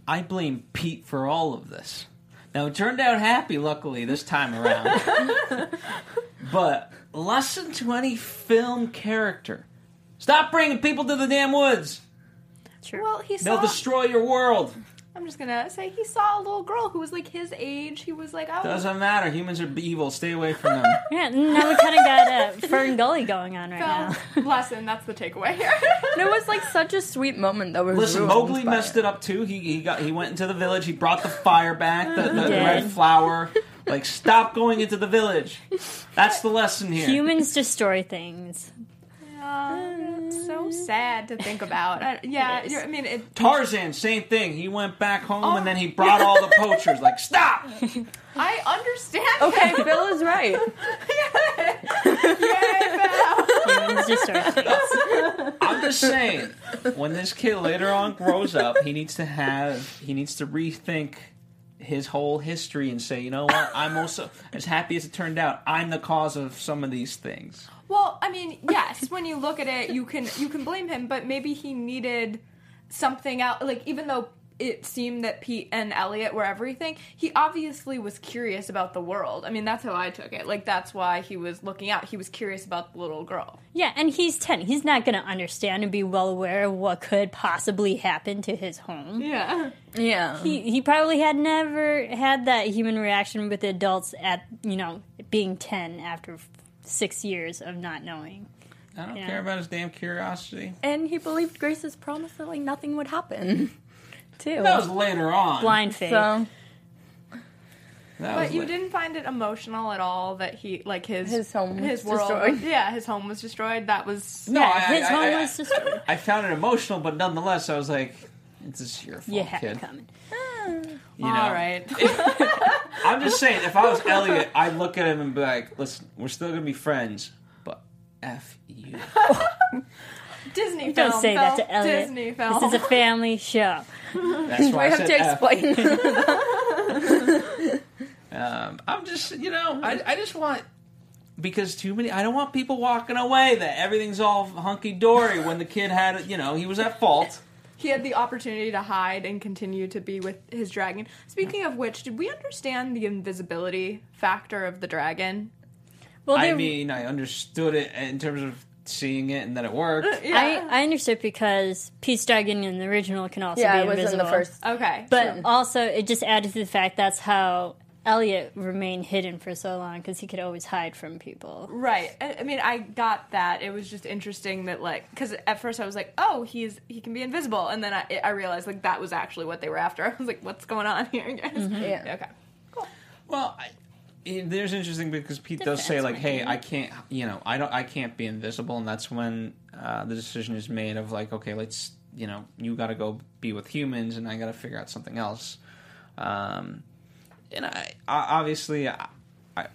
I blame Pete for all of this. Now it turned out happy, luckily this time around. but lesson to any film character: stop bringing people to the damn woods. True. well, he They'll destroy your world. I'm just gonna say he saw a little girl who was like his age. He was like, oh, Doesn't matter. Humans are evil. Stay away from them. yeah, now we kind of got a Fern Gully going on right now. so, lesson. That's the takeaway here. And it was like such a sweet moment that was Listen, ruined Mowgli messed it up too. He he got he went into the village. He brought the fire back, the, the, the red flower. Like, stop going into the village. That's the lesson here. Humans destroy things. Uh, it's so sad to think about. I, yeah, It is. you're, I mean, it, Tarzan, same thing. He went back home Oh. and then he brought all the poachers. Like, stop! I understand. Okay, Phil is right. Humans destroy things. I'm just saying, when this kid later on grows up, he needs to have he needs to rethink his whole history and say, you know what? I'm also as happy as it turned out. I'm the cause of some of these things. Well, I mean, yes, when you look at it, you can you can blame him, but maybe he needed something out. Like even though it seemed that Pete and Elliot were everything, he obviously was curious about the world. I mean, that's how I took it. Like that's why he was looking out. He was curious about the little girl. Yeah, and he's 10. He's not going to understand and be well aware of what could possibly happen to his home. Yeah. Yeah. He, he probably had never had that human reaction with adults at, you know, being 10 after f- six years of not knowing. I don't Yeah. care about his damn curiosity. And he believed Grace's promise that like nothing would happen. Too. That was later on. Blind faith. so But you la- didn't find it emotional at all that he like his His home was his world destroyed. yeah his home was destroyed that was No, yeah, I- his I- home I- was destroyed. I found it emotional, but nonetheless, I was like, "This is your fault, You had kid." it coming. You know? all right I'm just saying, if I was Elliot, I'd look at him and be like, "Listen, we're still gonna be friends, but f you." Disney film. Don't film say that to Elliot. Disney film This is a family show. That's why I I, have said to F. explain. Um, I'm just, you know, I, I just want because too many. I don't want people walking away that everything's all hunky dory when the kid had, you know, he was at fault. He had the opportunity to hide and continue to be with his dragon. Speaking of which, did we understand the invisibility factor of the dragon? Well, I mean, I understood it in terms of seeing it and that it worked. Uh, I, I understood because Pete's dragon in the original can also yeah, be invisible. Yeah, it was invisible. in the first. okay, But Sure. also, it just added to the fact that's how Elliot remained hidden for so long because he could always hide from people. right. I, I mean, I got that. It was just interesting that like because at first I was like, oh, he's he can be invisible, and then I, I realized like that was actually what they were after. I was like, what's going on here, guys? Yeah. Okay. Cool. Well, I, it, there's interesting because Pete does say like, "Hey. I can't, you know, I don't, I can't be invisible," and that's when uh, the decision is made of like, "Okay, let's, you know, you got to go be with humans, and I got to figure out something else." Um, and I, I obviously, I, I,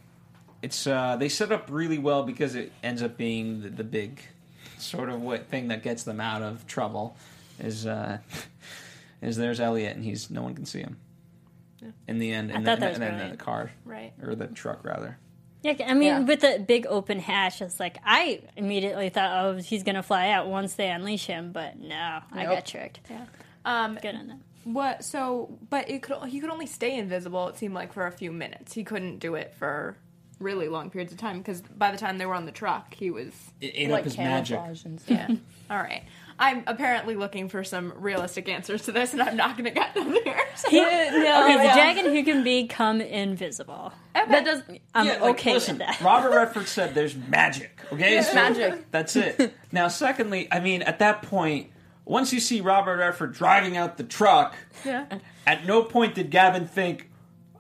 it's uh, they set up really well because it ends up being the, the big sort of what thing that gets them out of trouble is uh, is there's Elliot and he's no one can see him. In the end, I and thought then, that was and then the car Right. or the truck rather. Yeah, I mean, Yeah. with the big open hatch, it's like I immediately thought, oh, he's gonna fly out once they unleash him, but no, I got tricked. Um, Good on them. What? So, but it could he could only stay invisible. It seemed like for a few minutes. He couldn't do it for really long periods of time because by the time they were on the truck, he was It ate like up his magic. and stuff. yeah. All right. I'm apparently looking for some realistic answers to this, and I'm not going to get them here. So. He, no, he's a dragon who can become invisible. That does I'm Yeah, like, okay listen, with that. Robert Redford said there's magic. Okay, It's magic. That's it. Now, secondly, I mean, at that point, once you see Robert Redford driving out the truck, Yeah. at no point did Gavin think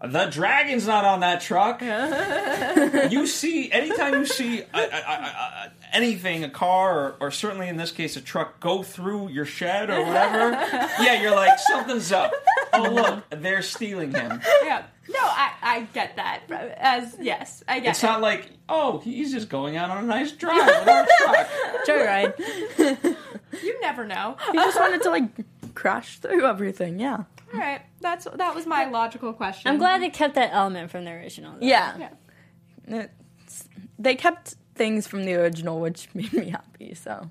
the dragon's not on that truck. you see, anytime you see a, a, a, a, anything, a car, or, or certainly in this case a truck, go through your shed or whatever, yeah, you're like something's up. Oh look, they're stealing him. Yeah. No, I, I get that. As yes, I get It's it. not like oh, he's just going out on a nice drive with our truck. Joyride. you never know. he just wanted to like crash through everything. Yeah. All right, that's that was my logical question. I'm glad they kept that element from the original. though. Yeah. Yeah. It's- they kept things from the original, which made me happy. So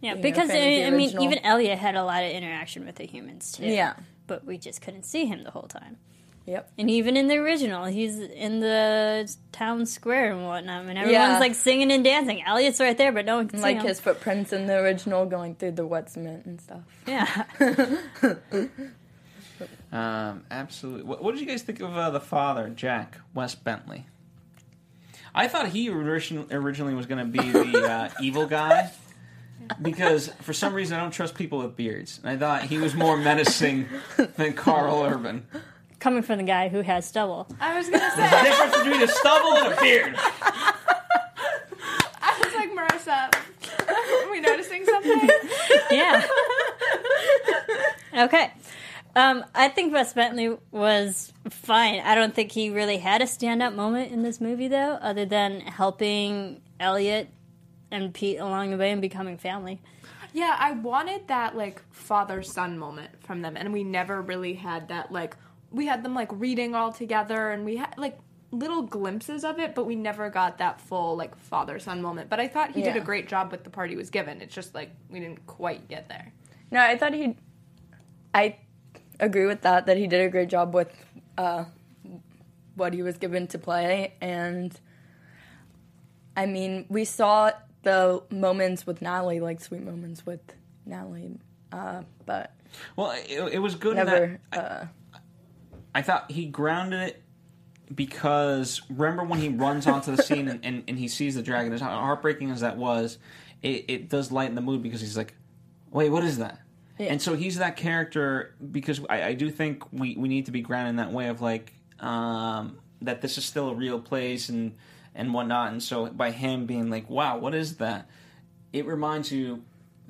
Yeah, know, because fan of the I, I mean, even Elliot had a lot of interaction with the humans too. yeah. but we just couldn't see him the whole time. Yep. And even in the original, he's in the town square and whatnot, and everyone's Yeah. like singing and dancing. Elliot's right there, but no one can see Like him. his footprints in the original going through the wet cement and stuff. yeah, Um, absolutely. What, what did you guys think of uh, the father, Jack Wes Bentley? I thought he origin- originally was going to be the uh, evil guy because for some reason I don't trust people with beards, and I thought he was more menacing than Karl Urban. Coming from the guy who has stubble. I was gonna say The say, difference between a stubble and a beard. I was like, Marissa, are we noticing something? Yeah. okay. Um, I think Wes Bentley was fine. I don't think he really had a stand-up moment in this movie, though, other than helping Elliot and Pete along the way and becoming family. Yeah, I wanted that like father son moment from them, and we never really had that. Like, we had them like reading all together, and we had like little glimpses of it, but we never got that full like father son moment. But I thought he did a great job with the part he was given. It's just like we didn't quite get there. No, I thought he. I agree with that. That he did a great job with uh, what he was given to play, and I mean, we saw the moments with Natalie, like sweet moments with Natalie, uh, but Well, it, it was good. in never. that- Uh, I thought he grounded it because remember when he runs onto the scene and, and, and he sees the dragon, as heartbreaking as that was, it, it does lighten the mood because he's like, wait, what is that? Yeah. And so he's that character because I, I do think we, we need to be grounded in that way of like um, that this is still a real place and and whatnot. And so by him being like, wow, what is that? It reminds you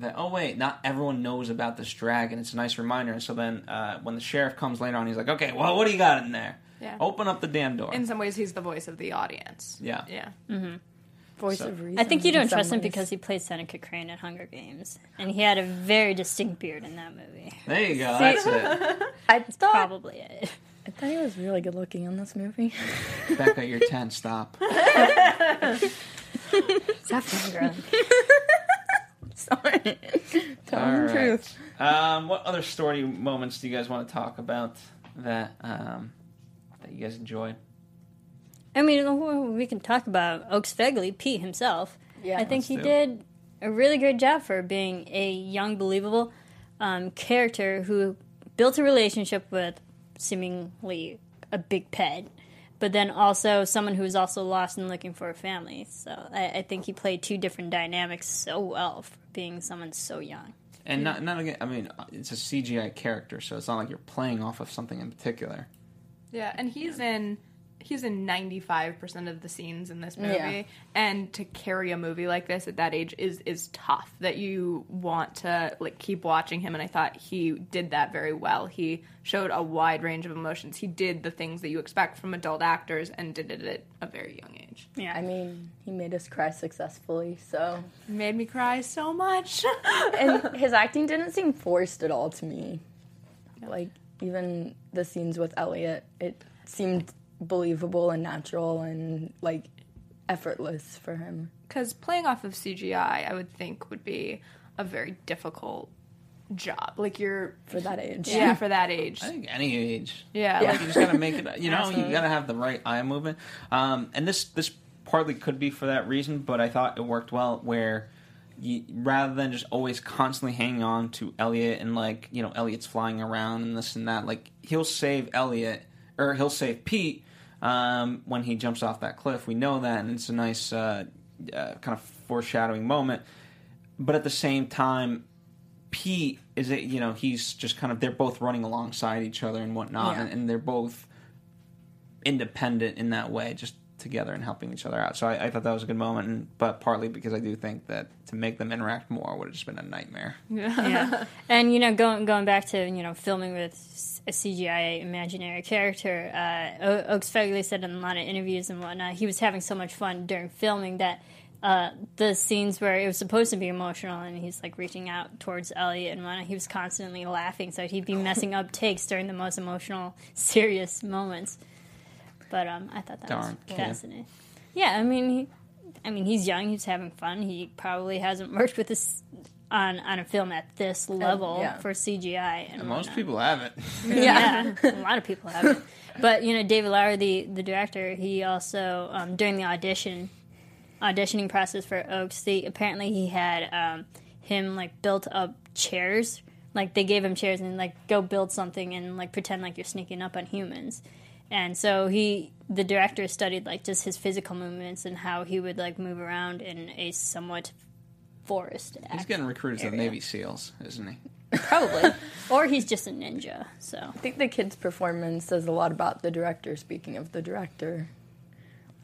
that oh wait, not everyone knows about this dragon. It's a nice reminder. And so then uh, when the sheriff comes later on, he's like, okay, well, what do you got in there? Yeah. Open up the damn door. In some ways, he's the voice of the audience. Yeah. Yeah. voice So- of reason. I think you don't some trust him because he played Seneca Crane at Hunger Games, and he had a very distinct beard in that movie. there you go. That's it. I thought Probably it. I thought he was really good looking in this movie. Becca, you're ten. Stop. Sorry, telling All the right. truth. Um, what other story moments do you guys want to talk about that um, that you guys enjoyed? I mean, we can talk about Oaks Fegley, Pete himself. Yeah, I think let's he do. did a really great job for being a young, believable um, character who built a relationship with seemingly a big pet, but then also someone who is also lost and looking for a family. So I, I think he played two different dynamics so well for being someone so young. And not not again. I mean, it's a CGI character, so it's not like you're playing off of something in particular. Yeah, and he's in he's in 95% of the scenes in this movie Yeah. and to carry a movie like this at that age is is tough that you want to like keep watching him and I thought he did that very well. He showed a wide range of emotions. He did the things that you expect from adult actors and did it at a very young age. Yeah, I mean, he made us cry successfully, so Made me cry so much. and his acting didn't seem forced at all to me. Like even the scenes with Elliot, it seemed believable and natural and like effortless for him. Cuz playing off of CGI I would think would be a very difficult job. Like you're For that age. yeah, for that age. I think any age. Yeah, Yeah. Like you just gotta make it. You know, you gotta have the right eye movement. Um, and this this partly could be for that reason, but I thought it worked well where you, rather than just always constantly hanging on to Elliot and like you know Elliot's flying around and this and that, like he'll save Elliot or he'll save Pete um, when he jumps off that cliff. We know that, and it's a nice uh, uh, kind of foreshadowing moment. But at the same time, Pete is it you know he's just kind of they're both running alongside each other and whatnot, Yeah. and, and they're both independent in that way, just together and helping each other out. So I, I thought that was a good moment, and, but partly because I do think that to make them interact more would have just been a nightmare. yeah. And you know, going going back to you know filming with a CGI imaginary character, uh, O- Oaks Fegley said in a lot of interviews and whatnot, he was having so much fun during filming that. Uh, the scenes where it was supposed to be emotional and he's like reaching out towards Elliot and whatnot, he was constantly laughing, so he'd be messing up takes during the most emotional, serious moments. But um, I thought that Darn was kid. fascinating. Yeah, I mean, he, I mean, he's young. He's having fun. He probably hasn't worked with this on on a film at this level yeah. for CGI. And Most people haven't. yeah, a lot of people haven't. But you know, David Lowery, the the director, he also um, during the audition auditioning process for Oaks, they apparently he had um, him like built up chairs. Like they gave him chairs and like go build something and like pretend like you're sneaking up on humans. And so he, the director, studied like just his physical movements and how he would like move around in a somewhat forest. He's getting recruited to the Navy SEAls, isn't he? probably, or he's just a ninja. So I think the kid's performance says a lot about the director. Speaking of the director,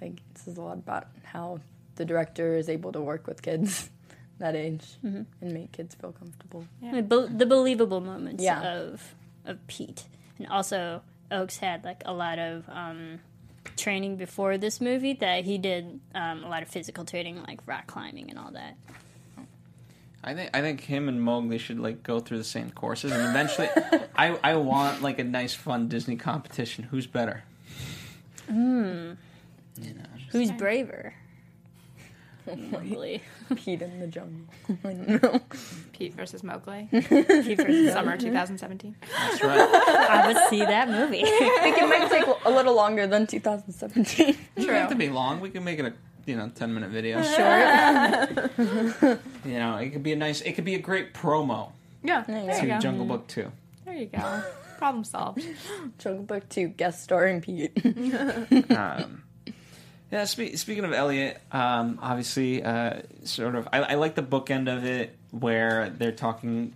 like it says a lot about how the director is able to work with kids that age mm-hmm. and make kids feel comfortable. the, bel- the believable moments Yeah. of of Pete, and also Oaks had like a lot of um, training before this movie that he did um, a lot of physical training, like rock climbing and all that. I think I think him and Mowgli should like go through the same courses, and eventually, I I want like a nice, fun Disney competition. Who's better? Hmm. You know, Who's braver? Mowgli. Pete in the jungle. I don't know. Pete versus Mowgli, Pete versus summer 2017. that's right. I would see that movie. I think it might take a little longer than 2017. It doesn't have to be long. We can make it a you know ten minute video. Short. You know, it could be a nice. It could be a great promo Yeah, There there to you go. Jungle Book Two. There you go. Problem solved. Jungle Book 2 guest starring Pete. Um, yeah, spe- speaking of Elliot, um, obviously, uh, sort of, I, I like the bookend of it where they're talking.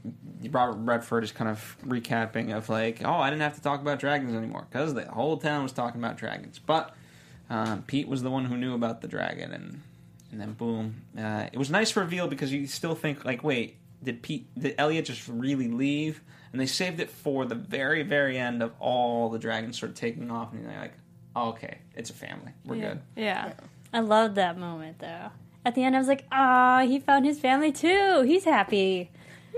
Robert Redford is kind of recapping of like, oh, I didn't have to talk about dragons anymore because the whole town was talking about dragons. But um, Pete was the one who knew about the dragon, and and then boom, uh, it was nice reveal because you still think like, wait, did Pete, did Elliot just really leave? And they saved it for the very, very end of all the dragons sort of taking off, and you're like, oh, okay, it's a family, we're yeah. good. Yeah. I loved that moment though. At the end, I was like, "Ah, he found his family too. He's happy."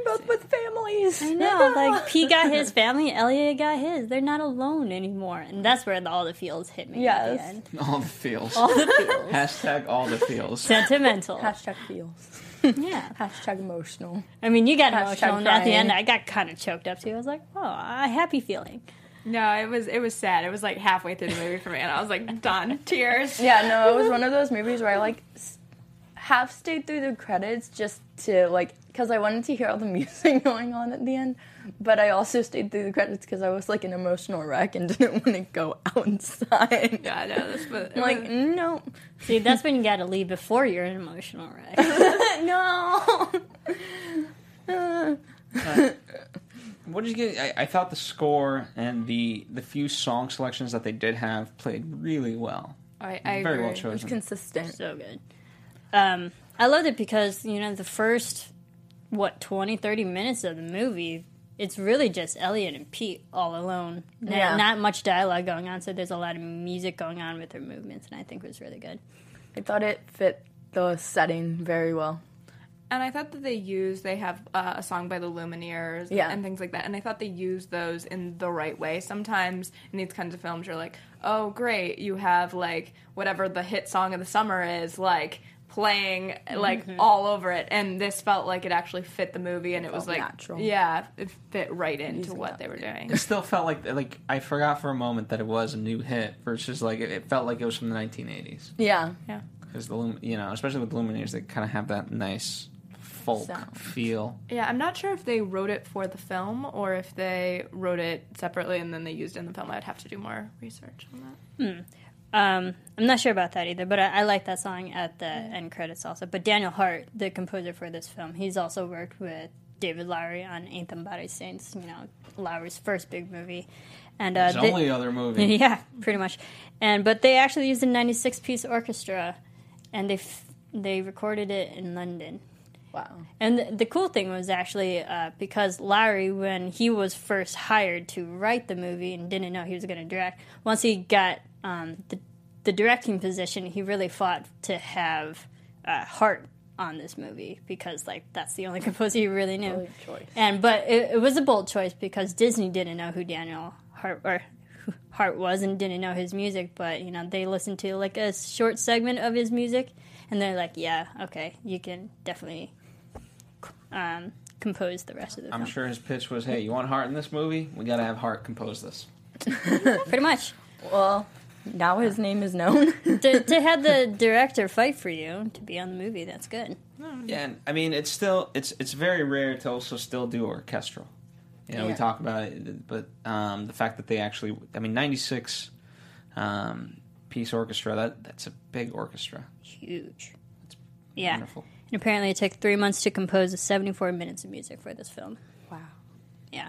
Both with families. I know, like P got his family, Elliot got his. They're not alone anymore, and that's where the, all the feels hit me. at Yes. the end. All the feels. all the feels. Hashtag all the feels. Sentimental. Hashtag feels. Yeah, Hashtag emotional. I mean, you got Hashtag emotional, and at the end, I got kind of choked up too. I was like, "Oh, a happy feeling." No, it was it was sad. It was like halfway through the movie for me, and I was like, done. Tears. Yeah, no, it was one of those movies where I like s- half stayed through the credits just to like because I wanted to hear all the music going on at the end, but I also stayed through the credits because I was like an emotional wreck and didn't want to go outside. Yeah, I know this, but I'm like, no, See, that's when you got to leave before you're an emotional wreck. no. What did you get? I, I thought the score and the the few song selections that they did have played really well. I, I Very agree. well chosen. It's consistent. so good. Um, I loved it because, you know, the first, what, 20, 30 minutes of the movie, it's really just Elliot and Pete all alone. Not, Yeah. not much dialogue going on, so there's a lot of music going on with their movements, and I think it was really good. I thought it fit the setting very well. And I thought that they used they have uh, a song by the Lumineers Yeah. and things like that, and I thought they used those in the right way. Sometimes in these kinds of films, you're like, oh great, you have like whatever the hit song of the summer is, like playing like all over it, and this felt like it actually fit the movie, and it, was like natural. yeah, it fit right into Using what that they were doing. It still felt like like I forgot for a moment that it was a new hit versus like it, it felt like it was from the 1980s Yeah. Yeah, because the you know especially with the Lumineers they kind of have that nice folk sound. feel. Yeah, I'm not sure if they wrote it for the film or if they wrote it separately and then they used it in the film. I'd have to do more research on that. Um, I'm not sure about that either, but I, I like that song at the end credits also. But Daniel Hart, the composer for this film, he's also worked with David Lowery on Ain't Them Body Saints, you know, Lowery's first big movie. And uh, His they- only other movie. yeah, pretty much. And but they actually used a 96 piece orchestra, and they f- they recorded it in London. Wow. And the, the cool thing was actually uh, because Lowery, when he was first hired to write the movie and didn't know he was going to direct, once he got um, the the directing position, he really fought to have uh, Hart on this movie because like that's the only composer he really knew. And but it, it was a bold choice because Disney didn't know who Daniel Hart or who Hart was and didn't know his music, but you know they listened to like a short segment of his music, and they're like, yeah, okay, you can definitely um, compose the rest of the I'm film. sure his pitch was, "Hey, you want Hart in this movie? We got to have Hart compose this." Pretty much Well, now his name is known. to, to have the director fight for you to be on the movie. That's good. Yeah, and I mean, it's still it's it's very rare to also still do orchestral. You know, we talk about it, but um, the fact that they actually, I mean, 96 um, piece orchestra that that's a big orchestra. Huge. Yeah. Wonderful. And apparently, it took three months to compose 74 minutes of music for this film. wow. Yeah.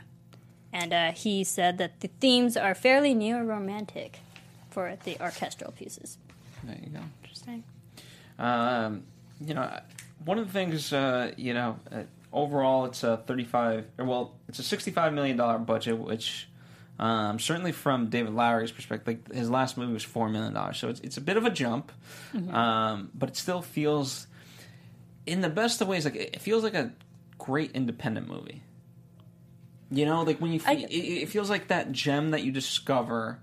And uh, he said that the themes are fairly neo romantic for the orchestral pieces. There you go. Interesting. Um, you know, one of the things, uh, you know, uh, overall, it's a thirty-five. Or well, it's a sixty-five million dollar budget, which um, certainly from David Lowery's perspective, like his last movie was four million dollars, so it's it's a bit of a jump, um, but it still feels, in the best of ways, like it it feels like a great independent movie. You know, like when you, fe- I- it, it feels like that gem that you discover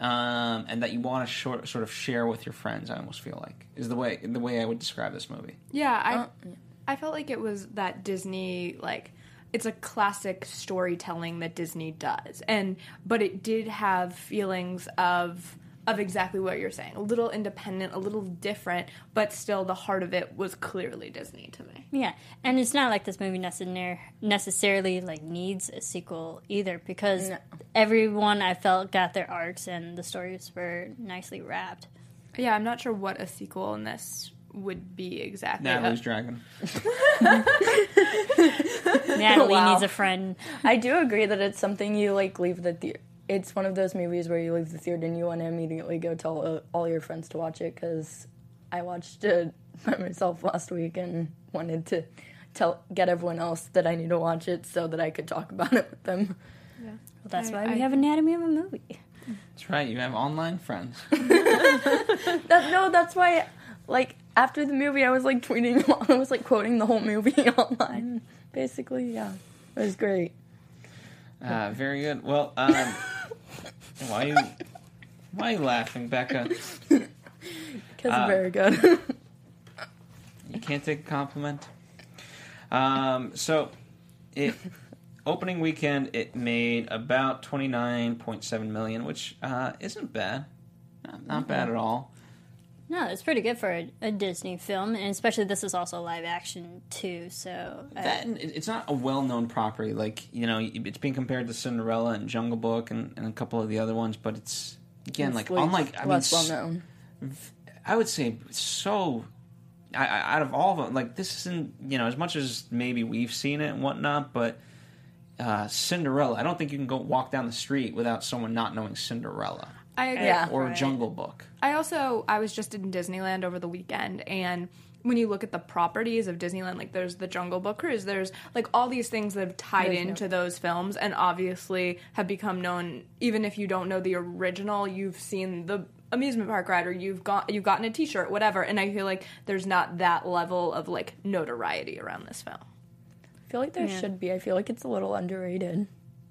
um, and that you want to short, sort of share with your friends. I almost feel like is the way the way I would describe this movie. Yeah, I Uh, I felt like it was that Disney like it's a classic storytelling that Disney does. And but it did have feelings of of exactly what you're saying. A little independent, a little different, but still the heart of it was clearly Disney to me. Yeah, and it's not like this movie necessar- necessarily like needs a sequel either, because No. everyone I felt got their arcs and the stories were nicely wrapped. Yeah, I'm not sure what a sequel in this would be exactly. Natalie's Uh, Dragon. Natalie Wow. needs a friend. I do agree that it's something you like leave the theater. It's one of those movies where you leave the theater and you want to immediately go tell uh, all your friends to watch it because I watched it by myself last week and wanted to tell get everyone else that I need to watch it so that I could talk about it with them. Yeah. Well, that's I- why we I- have Anatomy of a Movie. That's right. You have online friends. That, no, that's why. Like after the movie, I was like tweeting. I was like quoting the whole movie online. Basically, yeah, it was great. Uh, very good. Well, um, why are you why are you laughing, Becca? Because I'm Uh, very good. You can't take a compliment. Um, so, it opening weekend it made about twenty nine point seven million, which uh, isn't bad. Not, not bad at all. No, it's pretty good for a, a Disney film, and especially this is also live action too. So uh, That it's not a well known property. Like you know, it's being compared to Cinderella and Jungle Book and, and a couple of the other ones, but it's again like It's unlike I mean, less well-known. I would say so. I, I, out of all of them, like this isn't you know as much as maybe we've seen it and whatnot, but uh, Cinderella. I don't think you can go walk down the street without someone not knowing Cinderella I agree. Yeah. or Right. Jungle Book. I also I was just in Disneyland over the weekend and when you look at the properties of Disneyland, like there's the Jungle Book cruise, there's like all these things that have tied There's no- into those films and obviously have become known. Even if you don't know the original, you've seen the amusement park ride or you've got you've gotten a T-shirt, whatever. And I feel like there's not that level of like notoriety around this film. I feel like there Yeah. should be. I feel like it's a little underrated,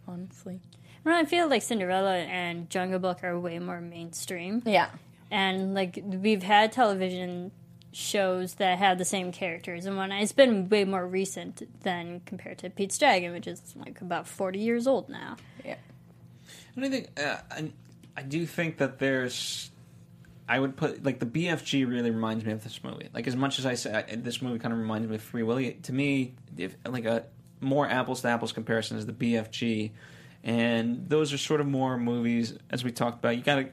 honestly. Well, I feel like Cinderella and Jungle Book are way more mainstream. Yeah. and like we've had television shows that have the same characters and when it's been way more recent than compared to Pete's Dragon which is like about 40 years old now Yeah. I do think uh, I, I do think that there's I would put like the BFG really reminds me of this movie. Like as much as I say I, this movie kind of reminds me of Free Willy, to me, if like a more apples to apples comparison is the BFG, and those are sort of more movies as we talked about. You got to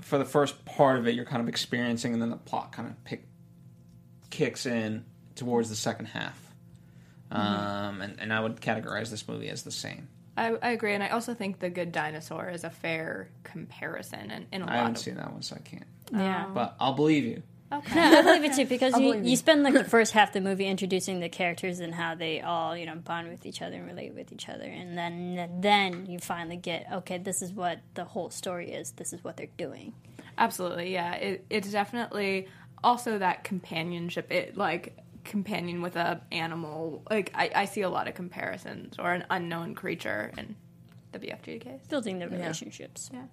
for the first part of it, you're kind of experiencing, and then the plot kind of pick kicks in towards the second half. Um, and, and I would categorize this movie as the same. I, I agree, and I also think The Good Dinosaur is a fair comparison in, in a I lot haven't of seen that one, so I can't. Yeah. But I'll believe you. No, I believe it too because you, you. you spend like the first half of the movie introducing the characters and how they all you know bond with each other and relate with each other, and then then you finally get okay, this is what the whole story is. This is what they're doing. Absolutely, yeah. It, it's definitely also that companionship. It like companion with a animal. Like I, I see a lot of comparisons or an unknown creature in the BFG case. Building the relationships. Yeah.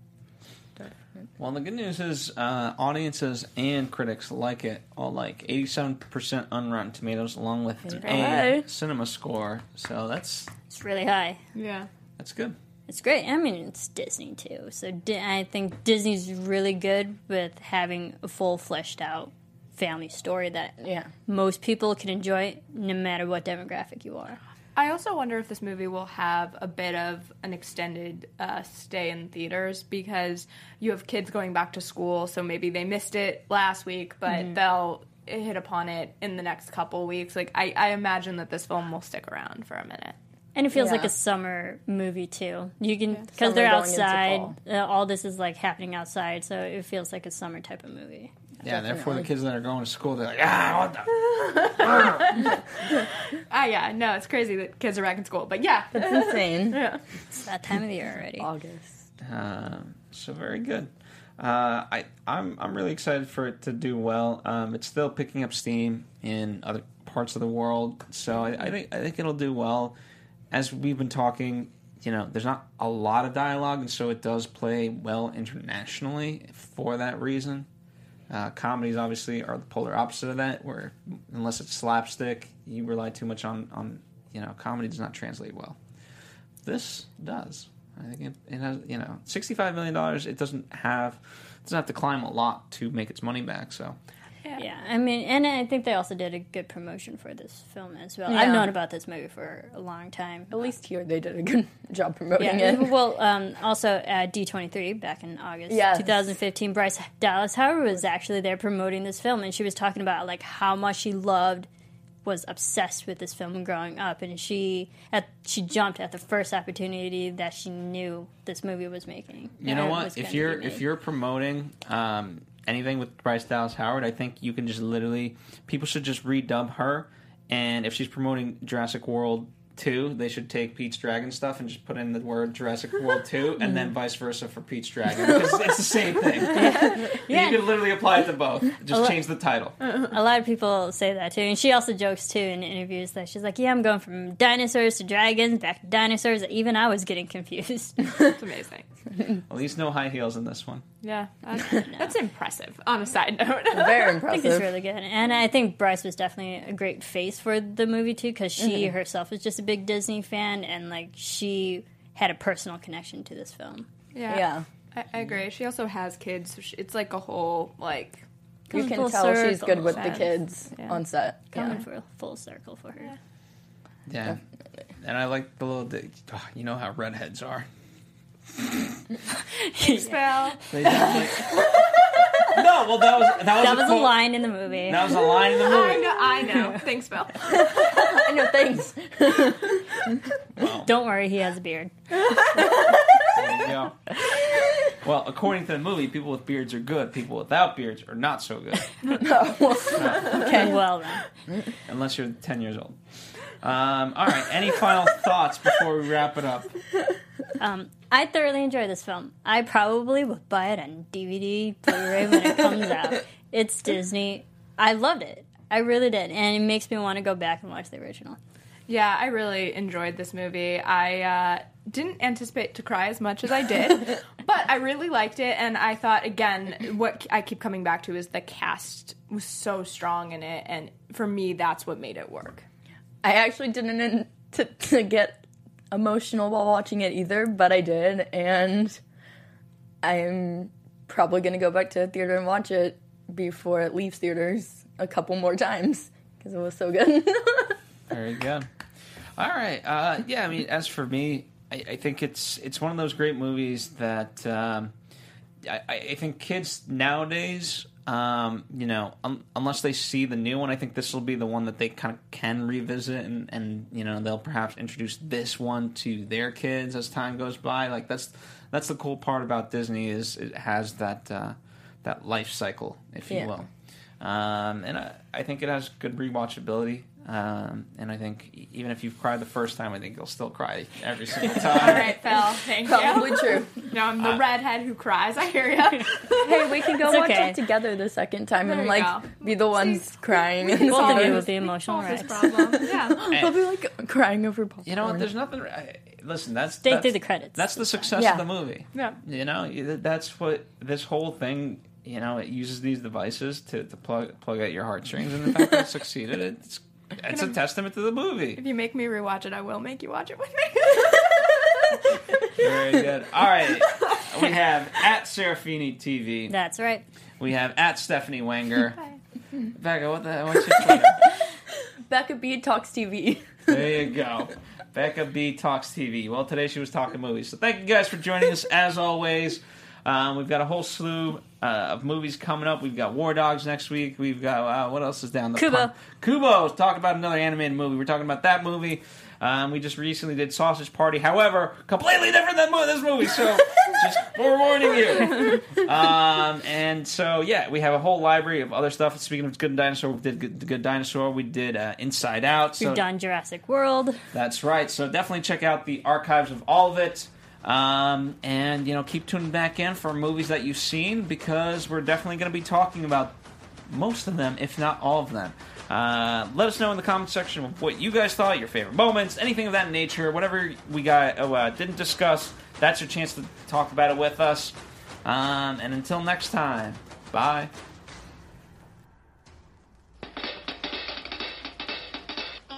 Well, the good news is uh, audiences and critics like it all like 87% on Rotten Tomatoes, along with a high. cinema score. So that's It's really high. Yeah. that's good. It's great. I mean, it's Disney too, so Di- I think Disney's really good with having a full fleshed out family story that Yeah. most people can enjoy, no matter what demographic you are. I also wonder if this movie will have a bit of an extended uh, stay in theaters because you have kids going back to school, so maybe they missed it last week, but they'll hit upon it in the next couple weeks. Like I, I imagine that this film will stick around for a minute. And it feels like a summer movie too. You can because Summer they're outside. Uh, all this is like happening outside, so it feels like a summer type of movie. Yeah, therefore the kids that are going to school, they're like, ah, what the? Ah, yeah, no, it's crazy that kids are back in school, but yeah, It's insane. yeah. It's that time of the year already. August. Um, so very good. Uh, I I'm I'm really excited for it to do well. Um, it's still picking up steam in other parts of the world, so I, I think I think it'll do well. As we've been talking, you know, there's not a lot of dialogue, and so it does play well internationally for that reason. Uh, comedies obviously are the polar opposite of that, where unless it's slapstick, you rely too much on on you know, comedy does not translate well. This does. I think it, it has, you know, sixty-five million dollars. It doesn't have it doesn't have to climb a lot to make its money back. So Yeah, I mean, and I think they also did a good promotion for this film as well. Yeah. I've known about this movie for a long time. At least here they did a good job promoting Yeah. it. Well, um, also at D23 back in August Yes. 2015, Bryce Dallas Howard was actually there promoting this film, and she was talking about like how much she loved, was obsessed with this film growing up, and she at she jumped at the first opportunity that she knew this movie was making. you know what? If you're if you're promoting um, anything with Bryce Dallas Howard, I think you can just literally people should just redub her. And if she's promoting Jurassic World two, they should take Pete's Dragon stuff and just put in the word Jurassic World two, and then mm. vice versa for Pete's Dragon because it's the same thing. Yeah. You can literally apply it to both. Just change the title. A lot of people say that too, and she also jokes too in interviews that she's like, "Yeah, I'm going from dinosaurs to dragons, back to dinosaurs." Even I was getting confused. It's amazing. At least no high heels in this one. Yeah, that's, that's impressive. On a side note, Very impressive. I think it's really good, and I think Bryce was definitely a great face for the movie too, because she mm-hmm. herself was just a big Disney fan, and like she had a personal connection to this film. yeah, Yeah. I, I agree. She also has kids. So she, it's like a whole like You Comes can full tell she's circle. good with the kids Yeah. on set. Coming Yeah. for a full circle for her. Yeah, and I like the little. The, oh, you know how redheads are. Spell. They definitely. no, well that was that was That a was a quote- line in the movie. That was a line in the I movie. know. I know. Thanks, Bill. I know, thanks. Don't worry, he has a beard. There you go. Well, according to the movie, people with beards are good. People without beards are not so good. Okay, well then. Unless you're 10 years old. Um, all right. Any final thoughts before we wrap it up? I thoroughly enjoy this film. I probably will buy it on DVD, Blu-ray when it comes out. It's Disney. I loved it. I really did, and it makes me want to go back and watch the original. Yeah, I really enjoyed this movie. I uh, didn't anticipate to cry as much as I did, but I really liked it. And I thought, again, what I keep coming back to is the cast was so strong in it. And for me, that's what made it work. I actually didn't in- to, to get emotional while watching it either, but I did, and I'm probably gonna go back to the theater and watch it before it leaves theaters a couple more times because it was so good. Very good. All right. Uh, yeah, I mean, as for me, I, I think it's it's one of those great movies that um, I, I think kids nowadays, um, you know, un- unless they see the new one, I think this will be the one that they kind of can revisit, and, and you know, they'll perhaps introduce this one to their kids as time goes by. Like that's that's the cool part about Disney is it has that uh, that life cycle, if you Yeah. will. Um, and I, I think it has good rewatchability. Um, and I think even if you've cried the first time, I think you'll still cry every single time. All right, Phil. Thank Probably you. true. No, I'm the Uh, redhead who cries. I hear you. Hey, we can go It's watch okay. it together the second time There and like go. be the ones crying in the Both of you theater. will be emotional Solve problem. Yeah. I'll be like crying over popcorn. You know what? There's nothing. I, listen, that's Stay that's, through the credits. That's the success Yeah. of the movie. Yeah. You know, that's what this whole thing. You know, it uses these devices to, to plug plug out your heartstrings, and the fact that it succeeded, it's it's a testament to the movie. If you make me rewatch it, I will make you watch it with me. Very good. All right, we have at Serafini TV. That's right. We have at Stephanie Wenger. Becca, what the what's your Twitter? Becca B talks TV. There you go. Becca B talks TV. Well, today she was talking movies. So thank you guys for joining us as always. Um, we've got a whole slew uh, of movies coming up. We've got War Dogs next week. We've got uh, what else is down the Kubo. Kubo. Talk about another animated movie. We're talking about that movie. Um, we just recently did Sausage Party. However, completely different than this movie. So just forewarning you. Um, and so yeah, we have a whole library of other stuff. Speaking of Good Dinosaur, we did Good, Good Dinosaur. We did uh, Inside Out. So We've done Jurassic World. that's right. So definitely check out the archives of all of it. Um, and, you know, keep tuning back in for movies that you've seen because we're definitely going to be talking about most of them, if not all of them. Uh, let us know in the comment section what you guys thought, your favorite moments, anything of that nature, whatever we got oh, uh, didn't discuss. That's your chance to talk about it with us. Um, and until next time, bye.